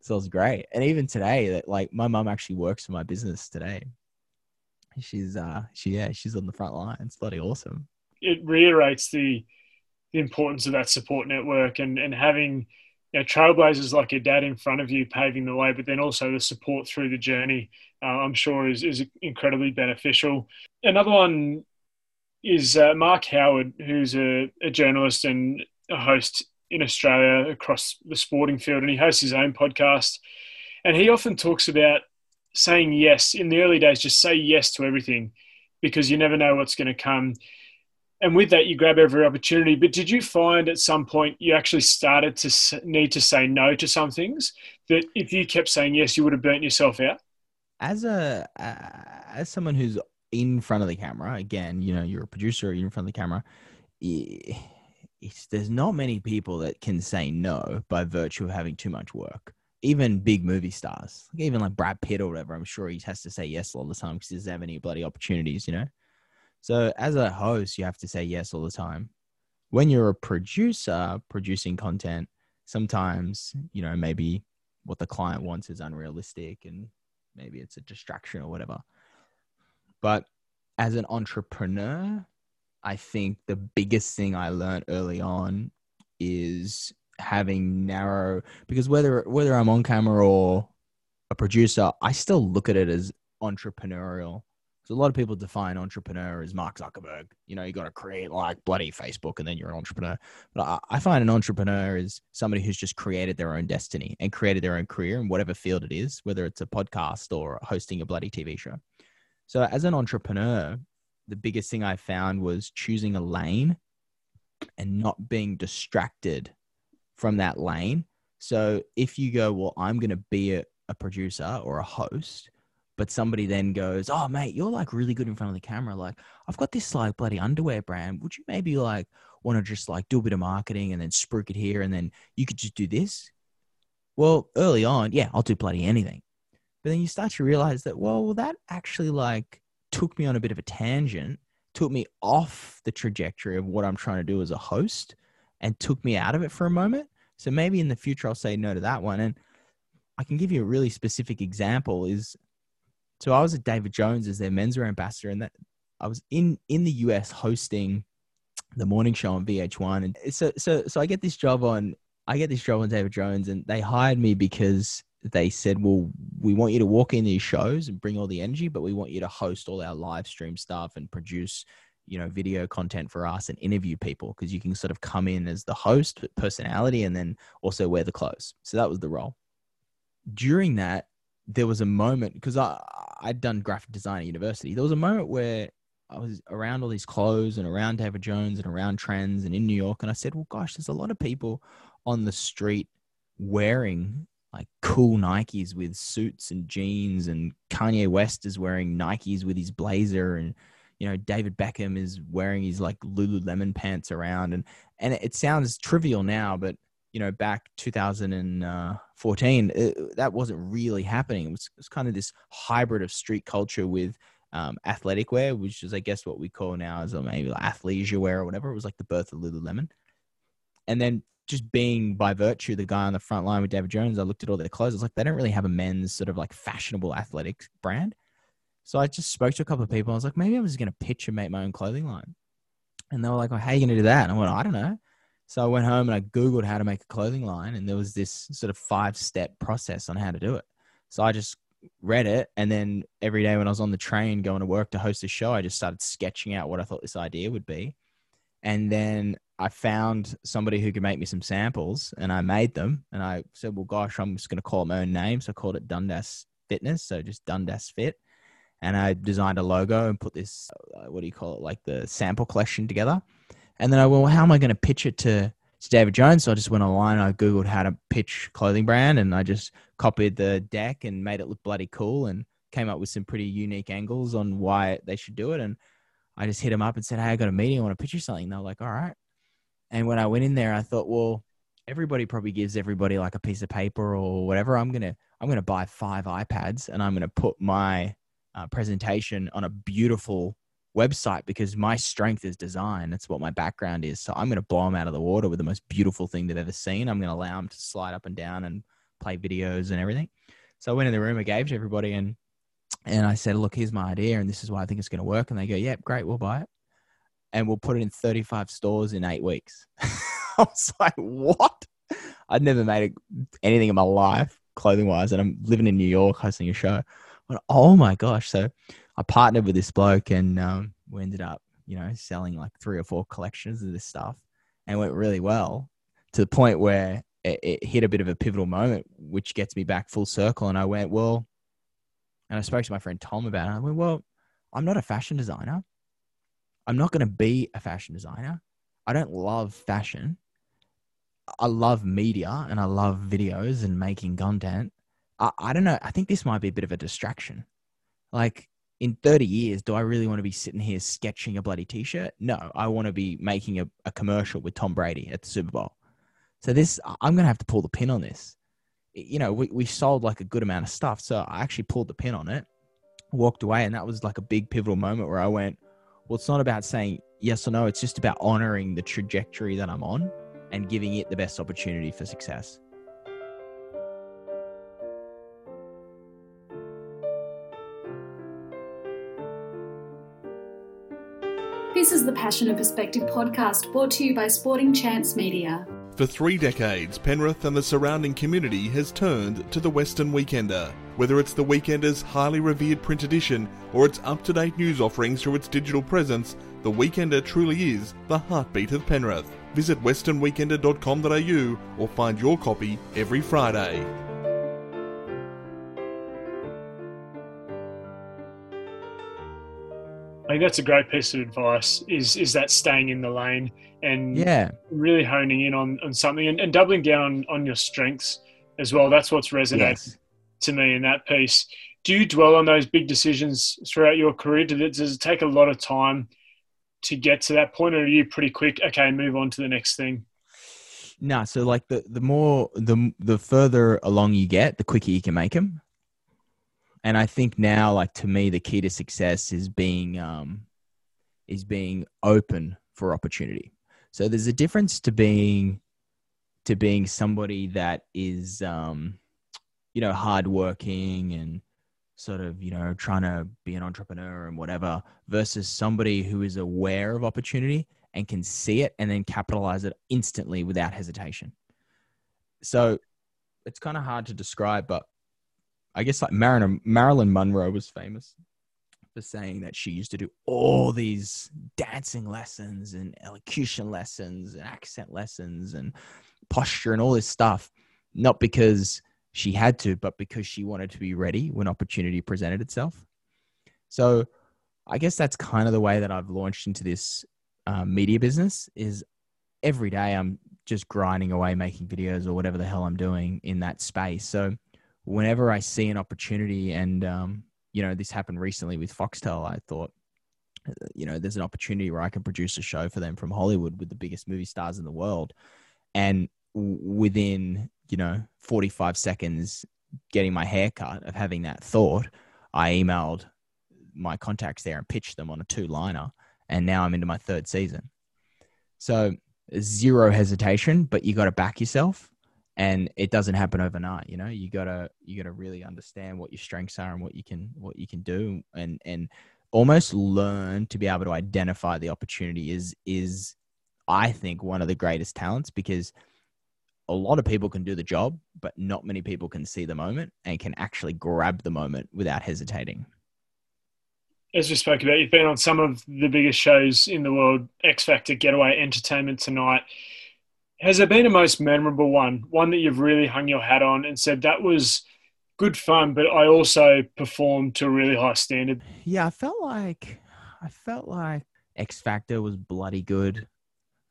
Speaker 3: So it was great. And even today, that like my mum actually works for my business today. She's uh she yeah, she's on the front line. It's bloody awesome.
Speaker 2: It reiterates the the importance of that support network and, and having you know, trailblazers like your dad in front of you paving the way, but then also the support through the journey, uh, I'm sure is, is incredibly beneficial. Another one is uh, Mark Howard, who's a, a, journalist and a host in Australia across the sporting field, and he hosts his own podcast. And he often talks about saying yes in the early days, just say yes to everything because you never know what's going to come. And with that, you grab every opportunity. But did you find at some point you actually started to need to say no to some things that if you kept saying yes, you would have burnt yourself out?
Speaker 3: As a uh, as someone who's in front of the camera, again, you know, you're a producer, you're in front of the camera. It's, there's not many people that can say no by virtue of having too much work. Even big movie stars, like even like Brad Pitt or whatever, I'm sure he has to say yes all the time because he doesn't have any bloody opportunities, you know? So as a host, you have to say yes all the time. When you're a producer producing content, sometimes, you know, maybe what the client wants is unrealistic and maybe it's a distraction or whatever. But as an entrepreneur, I think the biggest thing I learned early on is having narrow because whether whether I'm on camera or a producer, I still look at it as entrepreneurial. So a lot of people define entrepreneur as Mark Zuckerberg. You know, you got to create like bloody Facebook and then you're an entrepreneur. But I, find an entrepreneur is somebody who's just created their own destiny and created their own career in whatever field it is, whether it's a podcast or hosting a bloody TV show. So as an entrepreneur, the biggest thing I found was choosing a lane and not being distracted from that lane. So if you go, well, I'm going to be a, a, producer or a host, but somebody then goes, oh, mate, you're like really good in front of the camera. Like, I've got this like bloody underwear brand. Would you maybe like want to just like do a bit of marketing and then spruik it here and then you could just do this? Well, early on, yeah, I'll do bloody anything. But then you start to realize that, well, that actually like took me on a bit of a tangent, took me off the trajectory of what I'm trying to do as a host and took me out of it for a moment. So maybe in the future I'll say no to that one. And I can give you a really specific example is so I was at David Jones as their menswear ambassador and that I was in in the US hosting the morning show on VH1 and so so so I get this job on I get this job on David Jones and they hired me because they said, well, we want you to walk in these shows and bring all the energy, but we want you to host all our live stream stuff and produce, you know, video content for us and interview people because you can sort of come in as the host personality and then also wear the clothes. So that was the role. During that, there was a moment because I I'd done graphic design at university. There was a moment where I was around all these clothes and around David Jones and around trends and in New York, and I said, well, gosh, there's a lot of people on the street wearing like cool Nikes with suits and jeans, and Kanye West is wearing Nikes with his blazer, and you know David Beckham is wearing his like Lululemon pants around, and and it sounds trivial now, but you know back 2014, uh, it, uh, that wasn't really happening. It was, it was kind of this hybrid of street culture with um, athletic wear, which is I guess what we call now as uh, maybe like athleisure wear or whatever. It was like the birth of Lululemon, and then just being by virtue the guy on the front line with David Jones, I looked at all their clothes. I was like, they don't really have a men's sort of like fashionable athletic brand. So I just spoke to a couple of people. I was like, maybe I'm just going to pitch and make my own clothing line. And they were like, well, how are you going to do that? And I went, I don't know. So I went home and I Googled how to make a clothing line. And there was this sort of five step process on how to do it. So I just read it. And then every day when I was on the train going to work to host a show, I just started sketching out what I thought this idea would be. And then I found somebody who could make me some samples and I made them. And I said, well, gosh, I'm just going to call it my own name. So I called it Dundas Fitness. So just Dundas Fit. And I designed a logo and put this, uh, what do you call it, like the sample collection together. And then I, well, how am I going to pitch it to, to David Jones? So I just went online I Googled how to pitch clothing brand and I just copied the deck and made it look bloody cool and came up with some pretty unique angles on why they should do it. And I just hit him up and said, Hey, I got a meeting. I want to pitch you something. And they're like, All right. And when I went in there, I thought, well, everybody probably gives everybody like a piece of paper or whatever. I'm gonna I'm gonna buy five iPads and I'm gonna put my uh, presentation on a beautiful website because my strength is design. That's what my background is. So I'm gonna blow them out of the water with the most beautiful thing they've ever seen. I'm gonna allow them to slide up and down and play videos and everything. So I went in the room, I gave to everybody, and and I said, look, here's my idea, and this is why I think it's gonna work. And they go, yep, yeah, great, we'll buy it and we'll put it in 35 stores in eight weeks. I was like, what? I'd never made anything in my life clothing wise, and I'm living in New York hosting a show. Oh my gosh! So I partnered with this bloke, and um, we ended up, you know, selling like three or four collections of this stuff, and went really well to the point where it, it hit a bit of a pivotal moment, which gets me back full circle. And I went, well, and I spoke to my friend Tom about it. I went, well, I'm not a fashion designer. I'm not going to be a fashion designer. I don't love fashion. I love media and I love videos and making content. I, I don't know. I think this might be a bit of a distraction. Like in 30 years, do I really want to be sitting here sketching a bloody t shirt? No, I want to be making a, a commercial with Tom Brady at the Super Bowl. So this, I'm going to have to pull the pin on this. You know, we, we sold like a good amount of stuff. So I actually pulled the pin on it, walked away, and that was like a big pivotal moment where I went, well, it's not about saying yes or no. It's just about honoring the trajectory that I'm on and giving it the best opportunity for success.
Speaker 1: This is the Passion and Perspective podcast brought to you by Sporting Chance Media.
Speaker 4: For three decades, Penrith and the surrounding community has turned to the Western Weekender. Whether it's the Weekender's highly revered print edition or its up to date news offerings through its digital presence, the Weekender truly is the heartbeat of Penrith. Visit westernweekender.com.au or find your copy every Friday.
Speaker 2: Think that's a great piece of advice. Is is that staying in the lane and
Speaker 3: yeah,
Speaker 2: really honing in on, on something and, and doubling down on, on your strengths as well. That's what's resonated yes. to me in that piece. Do you dwell on those big decisions throughout your career? Does it take a lot of time to get to that point, or are you pretty quick? Okay, move on to the next thing.
Speaker 3: No, so like the the more the the further along you get, the quicker you can make them and I think now, like to me, the key to success is being um, is being open for opportunity. So there's a difference to being to being somebody that is um, you know hardworking and sort of you know trying to be an entrepreneur and whatever versus somebody who is aware of opportunity and can see it and then capitalize it instantly without hesitation so it's kind of hard to describe but I guess like Marilyn, Marilyn Monroe was famous for saying that she used to do all these dancing lessons and elocution lessons and accent lessons and posture and all this stuff, not because she had to, but because she wanted to be ready when opportunity presented itself. So I guess that's kind of the way that I've launched into this uh, media business. Is every day I'm just grinding away making videos or whatever the hell I'm doing in that space. So whenever I see an opportunity, and um, you know, this happened recently with Foxtel, I thought, uh, you know, there's an opportunity where I can produce a show for them from Hollywood with the biggest movie stars in the world, and within you know 45 seconds getting my hair cut of having that thought i emailed my contacts there and pitched them on a two liner and now i'm into my third season. So zero hesitation but you got to back yourself and it doesn't happen overnight you know you got to you got to really understand what your strengths are and what you can what you can do and and almost learn to be able to identify the opportunity is is i think one of the greatest talents because a lot of people can do the job, but not many people can see the moment and can actually grab the moment without hesitating.
Speaker 2: As we spoke about, you've been on some of the biggest shows in the world X Factor, Getaway, Entertainment Tonight. Has there been a most memorable one, one that you've really hung your hat on and said that was good fun, but I also performed to a really high standard?
Speaker 3: Yeah, I felt like I felt like X Factor was bloody good.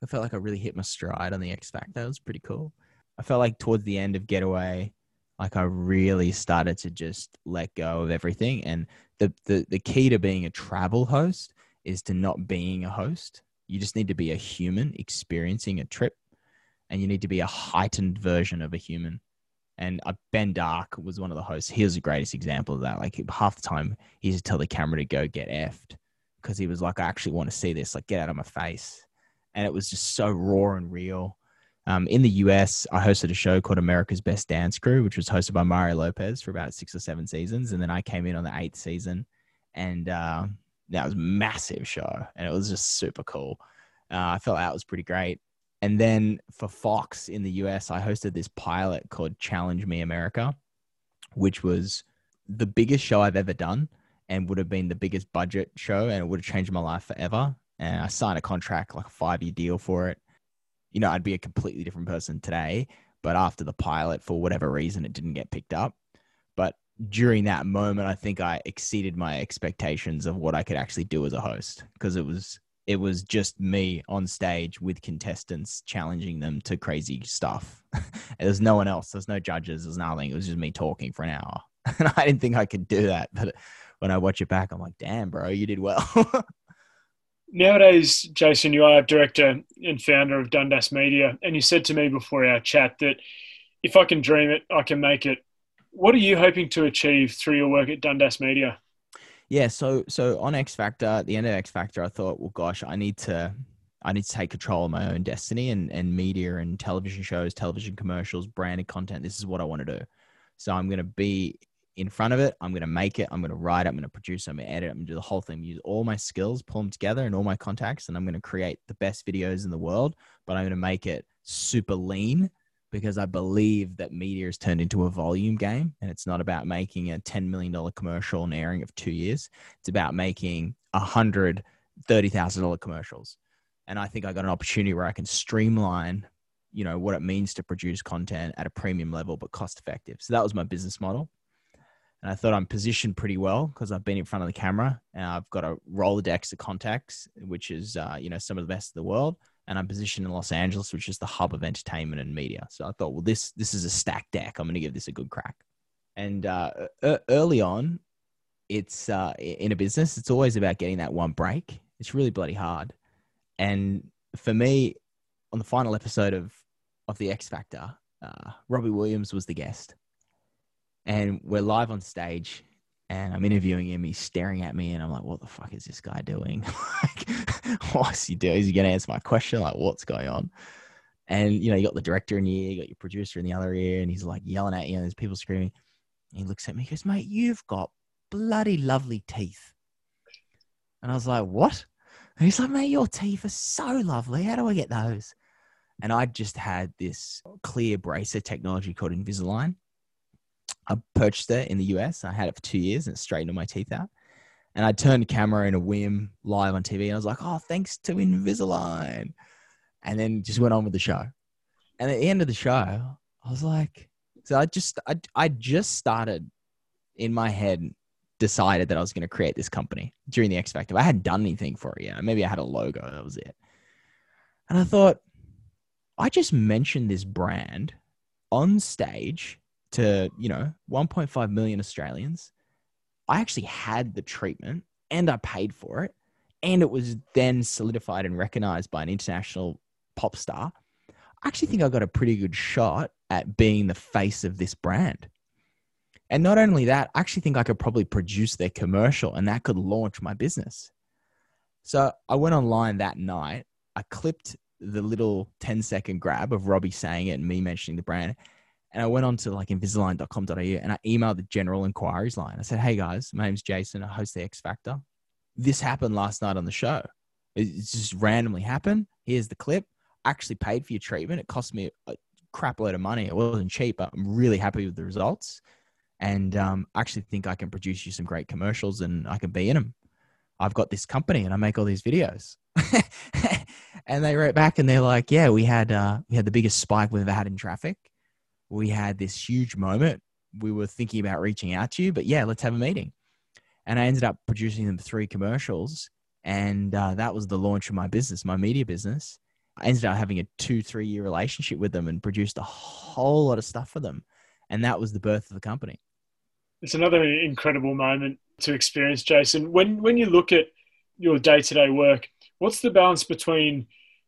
Speaker 3: I felt like I really hit my stride on the X Factor. It was pretty cool. I felt like towards the end of Getaway, like I really started to just let go of everything. And the, the, the key to being a travel host is to not being a host. You just need to be a human experiencing a trip, and you need to be a heightened version of a human. And uh, Ben Dark was one of the hosts. He was the greatest example of that. Like half the time, he used to tell the camera to go get effed because he was like, I actually want to see this. Like, get out of my face. And it was just so raw and real. Um, in the US, I hosted a show called America's Best Dance Crew, which was hosted by Mario Lopez for about six or seven seasons. And then I came in on the eighth season, and uh, that was a massive show, and it was just super cool. Uh, I felt that was pretty great. And then for Fox in the US, I hosted this pilot called Challenge Me America, which was the biggest show I've ever done and would have been the biggest budget show, and it would have changed my life forever. And I signed a contract, like a five year deal for it you know, I'd be a completely different person today. But after the pilot, for whatever reason, it didn't get picked up. But during that moment, I think I exceeded my expectations of what I could actually do as a host because it was it was just me on stage with contestants challenging them to crazy stuff. There's no one else. There's no judges. There's nothing. It was just me talking for an hour, and I didn't think I could do that. But when I watch it back, I'm like, damn, bro, you did well.
Speaker 2: nowadays, Jason, you are director and founder of Dundas Media, and you said to me before our chat that if I can dream it, I can make it. What are you hoping to achieve through your work at Dundas Media?
Speaker 3: Yeah, so so on X Factor, at the end of X Factor, I thought, well, gosh, I need to I need to take control of my own destiny and and media and television shows, television commercials, branded content. This is what I want to do. So I'm going to be in front of it. I'm going to make it. I'm going to write. I'm going to produce. I'm going to edit. I'm going to do the whole thing. Use all my skills, pull them together, and all my contacts, and I'm going to create the best videos in the world. But I'm going to make it super lean because I believe that media has turned into a volume game, and it's not about making a $10 million commercial and airing of two years. It's about making a hundred thirty thousand dollar commercials. And I think I got an opportunity where I can streamline you know what it means to produce content at a premium level but cost effective so that was my business model and I thought I'm positioned pretty well because I've been in front of the camera and I've got a Rolodex of contacts, which is uh, you know some of the best in the world, and I'm positioned in Los Angeles, which is the hub of entertainment and media. So I thought, well, this this is a stacked deck. I'm going to give this a good crack. And uh, early on, it's uh, in a business, it's always about getting that one break. It's really bloody hard. And for me, on the final episode of of the X Factor, uh, Robbie Williams was the guest and we're live on stage and I'm interviewing him. He's staring at me, and I'm like, "What the fuck is this guy doing? like, what's he doing? Is he going to answer my question? Like, what's going on?" And you know, you got the director in the ear, you got your producer in the other ear, and he's like yelling at you, and there's people screaming. And he looks at me, he goes, "Mate, you've got bloody lovely teeth." And I was like, "What?" And he's like, "Mate, your teeth are so lovely. How do I get those?" And I just had this clear bracer technology called Invisalign I purchased it in the US. I had it for two years and it straightened my teeth out. And I turned camera in a whim live on TV and I was like, oh, thanks to Invisalign. And then just went on with the show. And at the end of the show, I was like, so I just, I, I just started in my head decided that I was going to create this company during the X Factor. I hadn't done anything for it yet. Maybe I had a logo. That was it. And I thought, I just mentioned this brand on stage to, you know, 1.5 million Australians. I actually had the treatment and I paid for it. And it was then solidified and recognized by an international pop star. I actually think I got a pretty good shot at being the face of this brand. And not only that, I actually think I could probably produce their commercial and that could launch my business. So I went online that night. I clipped the little 10 second grab of Robbie saying it and me mentioning the brand. And I went on to like invisalign.com.au and I emailed the general inquiries line. I said, Hey guys, my name's Jason. I host the X Factor. This happened last night on the show. It just randomly happened. Here's the clip. I actually paid for your treatment. It cost me a crap load of money. It wasn't cheap, but I'm really happy with the results. And um, I actually think I can produce you some great commercials and I can be in them. I've got this company and I make all these videos. and they wrote back and they're like, yeah, we had uh, we had the biggest spike we've ever had in traffic. We had this huge moment. We were thinking about reaching out to you, but yeah, let's have a meeting. And I ended up producing them three commercials, and uh, that was the launch of my business, my media business. I ended up having a two, three year relationship with them and produced a whole lot of stuff for them. And that was the birth of the company.
Speaker 2: It's another incredible moment to experience, Jason. When when you look at your day to day work, what's the balance between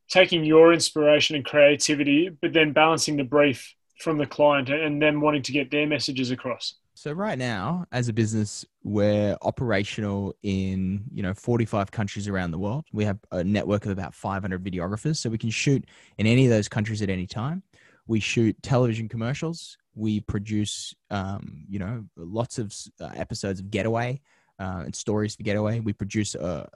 Speaker 2: taking your inspiration and creativity, but then balancing the brief from the client and then wanting to get their messages across?
Speaker 3: So right now, as a business, we're operational in you know 45 countries around the world. We have a network of about 500 videographers, so we can shoot in any of those countries at any time. We shoot television commercials. We produce, um, you know, lots of uh, episodes of Getaway uh, and stories for Getaway. We produce a,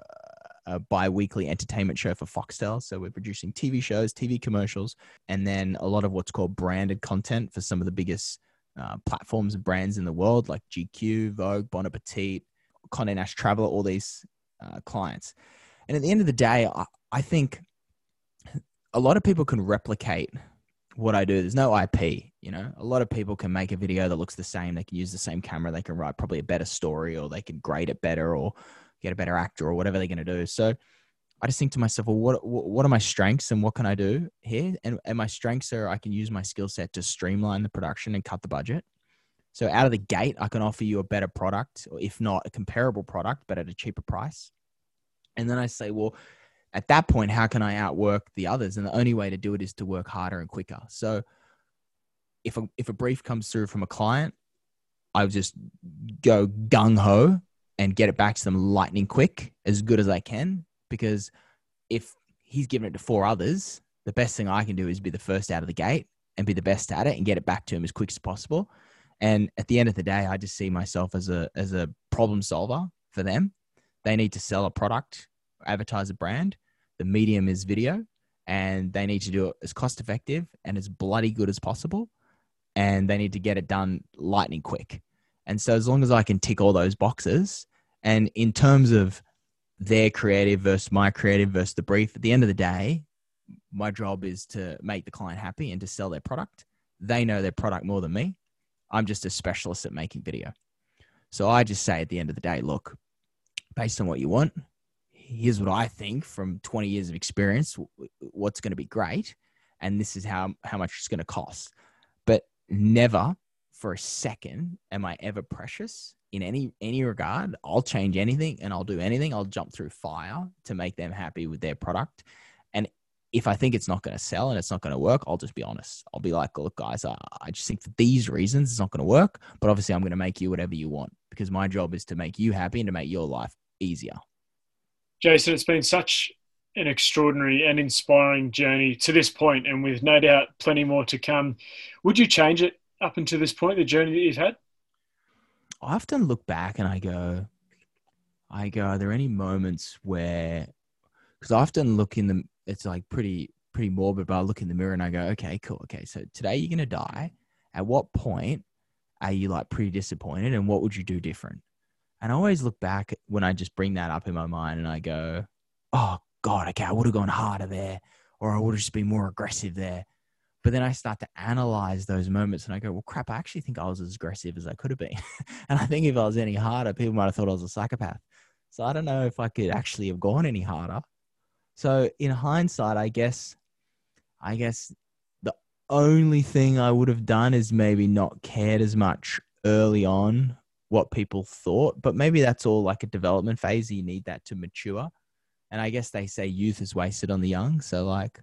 Speaker 3: a bi-weekly entertainment show for Foxtel. So we're producing TV shows, TV commercials, and then a lot of what's called branded content for some of the biggest uh, platforms and brands in the world, like GQ, Vogue, Bon Appetit, Condé Nast Traveler, all these uh, clients. And at the end of the day, I, I think a lot of people can replicate what I do. There's no IP, you know. A lot of people can make a video that looks the same. They can use the same camera. They can write probably a better story, or they can grade it better, or get a better actor, or whatever they're going to do. So I just think to myself, well, what what are my strengths and what can I do here? And, and my strengths are I can use my skill set to streamline the production and cut the budget. So out of the gate, I can offer you a better product, or if not a comparable product, but at a cheaper price. And then I say, well, at that point, how can I outwork the others? And the only way to do it is to work harder and quicker. So if a, if a brief comes through from a client, I just go gung ho and get it back to them lightning quick, as good as I can. Because if he's given it to four others, the best thing I can do is be the first out of the gate and be the best at it and get it back to him as quick as possible. And at the end of the day, I just see myself as a as a problem solver for them. They need to sell a product, advertise a brand. The medium is video, and they need to do it as cost effective and as bloody good as possible. And they need to get it done lightning quick. And so, as long as I can tick all those boxes, and in terms of their creative versus my creative versus the brief, at the end of the day, my job is to make the client happy and to sell their product. They know their product more than me. I'm just a specialist at making video. So I just say at the end of the day, look, based on what you want, here's what I think from 20 years of experience, what's going to be great. And this is how, how much it's going to cost. But never for a second am I ever precious in any any regard. I'll change anything and I'll do anything. I'll jump through fire to make them happy with their product And if I think it's not going to sell and it's not going to work, I'll just be honest. I'll be like, look, guys, I, I just think for these reasons it's not going to work. But obviously, I'm going to make you whatever you want because my job is to make you happy and to make your life easier.
Speaker 2: Jason, it's been such an extraordinary and inspiring journey to this point, and with no doubt plenty more to come. Would you change it up until this point, the journey that you've had?
Speaker 3: I often look back and I go, I go, are there any moments where, because I often look in the it's like pretty pretty morbid, but I look in the mirror and I go, okay, cool. Okay, so today you're gonna die. At what point are you like pretty disappointed, and what would you do different? And I always look back when I just bring that up in my mind, and I go, oh God, okay, I would have gone harder there, or I would have just been more aggressive there. But then I start to analyze those moments and I go, well, crap, I actually think I was as aggressive as I could have been. and I think if I was any harder, people might have thought I was a psychopath. So I don't know if I could actually have gone any harder. So in hindsight, I guess, I guess the only thing I would have done is maybe not cared as much early on what people thought, but maybe that's all like a development phase. You need that to mature. And I guess they say youth is wasted on the young. So like,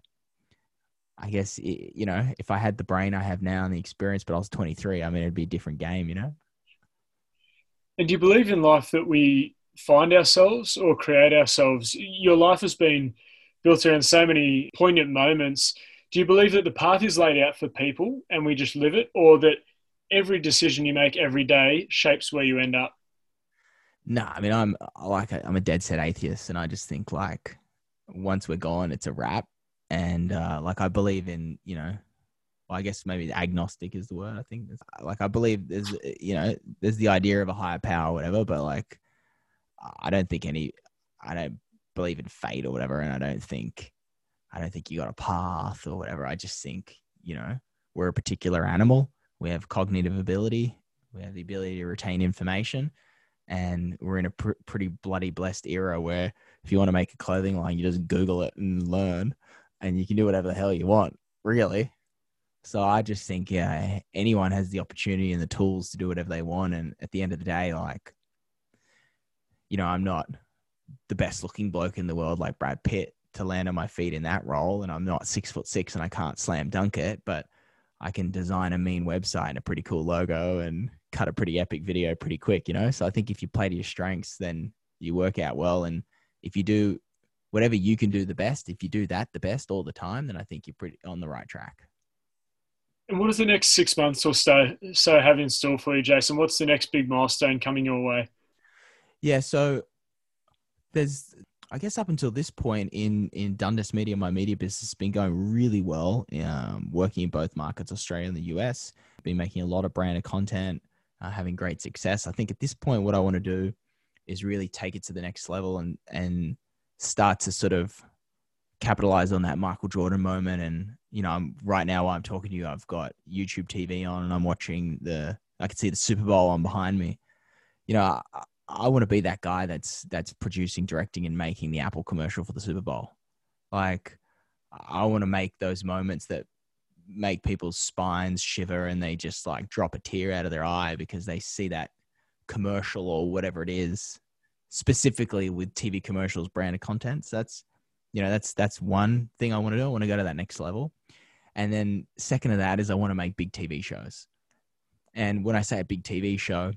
Speaker 3: I guess you know, if I had the brain I have now and the experience, but I was 23, I mean, it'd be a different game, you know.
Speaker 2: And do you believe in life that we find ourselves or create ourselves? Your life has been built around so many poignant moments. Do you believe that the path is laid out for people and we just live it, or that every decision you make every day shapes where you end up?
Speaker 3: No, nah, I mean, I'm like, I'm a dead set atheist, and I just think like once we're gone, it's a wrap. And uh, like, I believe in, you know, well, I guess maybe agnostic is the word. I think like I believe there's, you know, there's the idea of a higher power, or whatever, but like, I don't think any, I don't believe in fate or whatever, and I don't think, I don't think you got a path or whatever. I just think, you know, we're a particular animal. We have cognitive ability. We have the ability to retain information and we're in a pr- pretty bloody blessed era where if you want to make a clothing line, you just Google it and learn, and you can do whatever the hell you want, really. So I just think, yeah, anyone has the opportunity and the tools to do whatever they want. And at the end of the day, like, you know, I'm not the best looking bloke in the world like Brad Pitt to land on my feet in that role, and I'm not six foot six and I can't slam dunk it, but I can design a mean website and a pretty cool logo and cut a pretty epic video pretty quick, you know? So I think if you play to your strengths, then you work out well. And if you do whatever you can do the best, if you do that the best all the time, then I think you're pretty on the right track.
Speaker 2: And what does the next six months or so, so have in store for you, Jason? What's the next big milestone coming your way?
Speaker 3: Yeah, so there's I guess up until this point in in Dundas Media, my media business has been going really well. Um, working in both markets, Australia and the US, been making a lot of branded content, uh, having great success. I think at this point, what I want to do is really take it to the next level and and start to sort of capitalize on that Michael Jordan moment. And you know, I'm right now while I'm talking to you, I've got YouTube TV on and I'm watching the. I can see the Super Bowl on behind me. You know, I, I want to be that guy that's that's producing, directing, and making the Apple commercial for the Super Bowl. Like, I want to make those moments that make people's spines shiver and they just like drop a tear out of their eye because they see that commercial or whatever it is, specifically with TV commercials, branded content. So that's you know that's that's one thing I want to do. I want to go to that next level, and then second to that is I want to make big TV shows. And when I say a big TV show,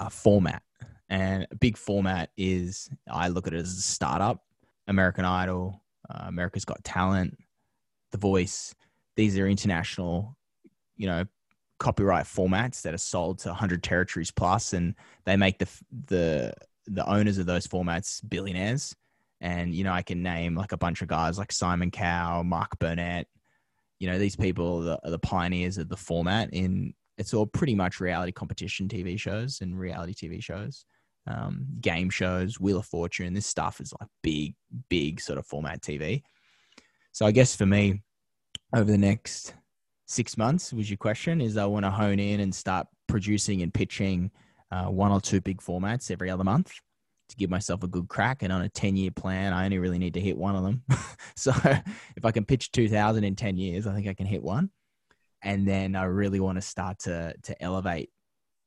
Speaker 3: a format and a big format is I look at it as a startup. American Idol, uh, America's Got Talent, The Voice. These are international, you know, copyright formats that are sold to 100 territories plus, and they make the the the owners of those formats billionaires. And you know, I can name like a bunch of guys like Simon Cowell, Mark Burnett. You know, these people are the, are the pioneers of the format in it's all pretty much reality competition TV shows and reality TV shows um, game shows, Wheel of Fortune. This stuff is like big, big sort of format TV. So I guess for me, over the next six months, was your question, is I want to hone in and start producing and pitching uh, one or two big formats every other month to give myself a good crack. And on a 10 year plan, I only really need to hit one of them. so if I can pitch 2000 in 10 years, I think I can hit one. And then I really want to start to, to elevate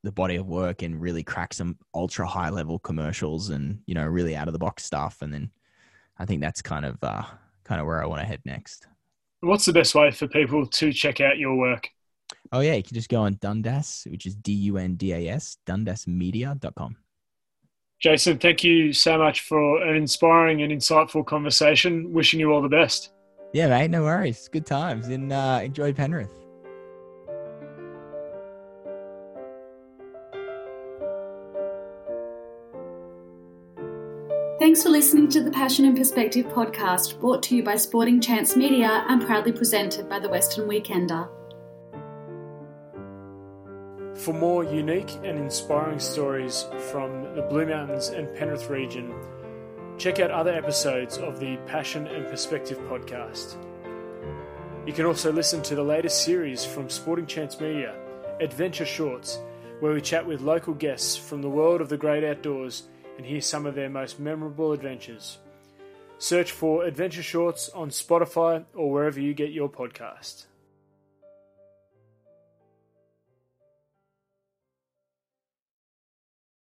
Speaker 3: the body of work and really crack some ultra high level commercials and you know really out of the box stuff and then i think that's kind of uh, kind of where i want to head next
Speaker 2: what's the best way for people to check out your work
Speaker 3: oh yeah you can just go on dundas which is d-u-n-d-a-s dundasmedia.com
Speaker 2: jason thank you so much for an inspiring and insightful conversation. Wishing you all the best.
Speaker 3: Yeah mate no worries. Good times. And uh, enjoy penrith.
Speaker 1: Thanks for listening to the Passion and Perspective podcast, brought to you by Sporting Chance Media and proudly presented by the Western Weekender.
Speaker 2: For more unique and inspiring stories from the Blue Mountains and Penrith region, check out other episodes of the Passion and Perspective podcast. You can also listen to the latest series from Sporting Chance Media, Adventure Shorts, where we chat with local guests from the world of the great outdoors and hear some of their most memorable adventures. Search for Adventure Shorts on Spotify or wherever you get your podcast.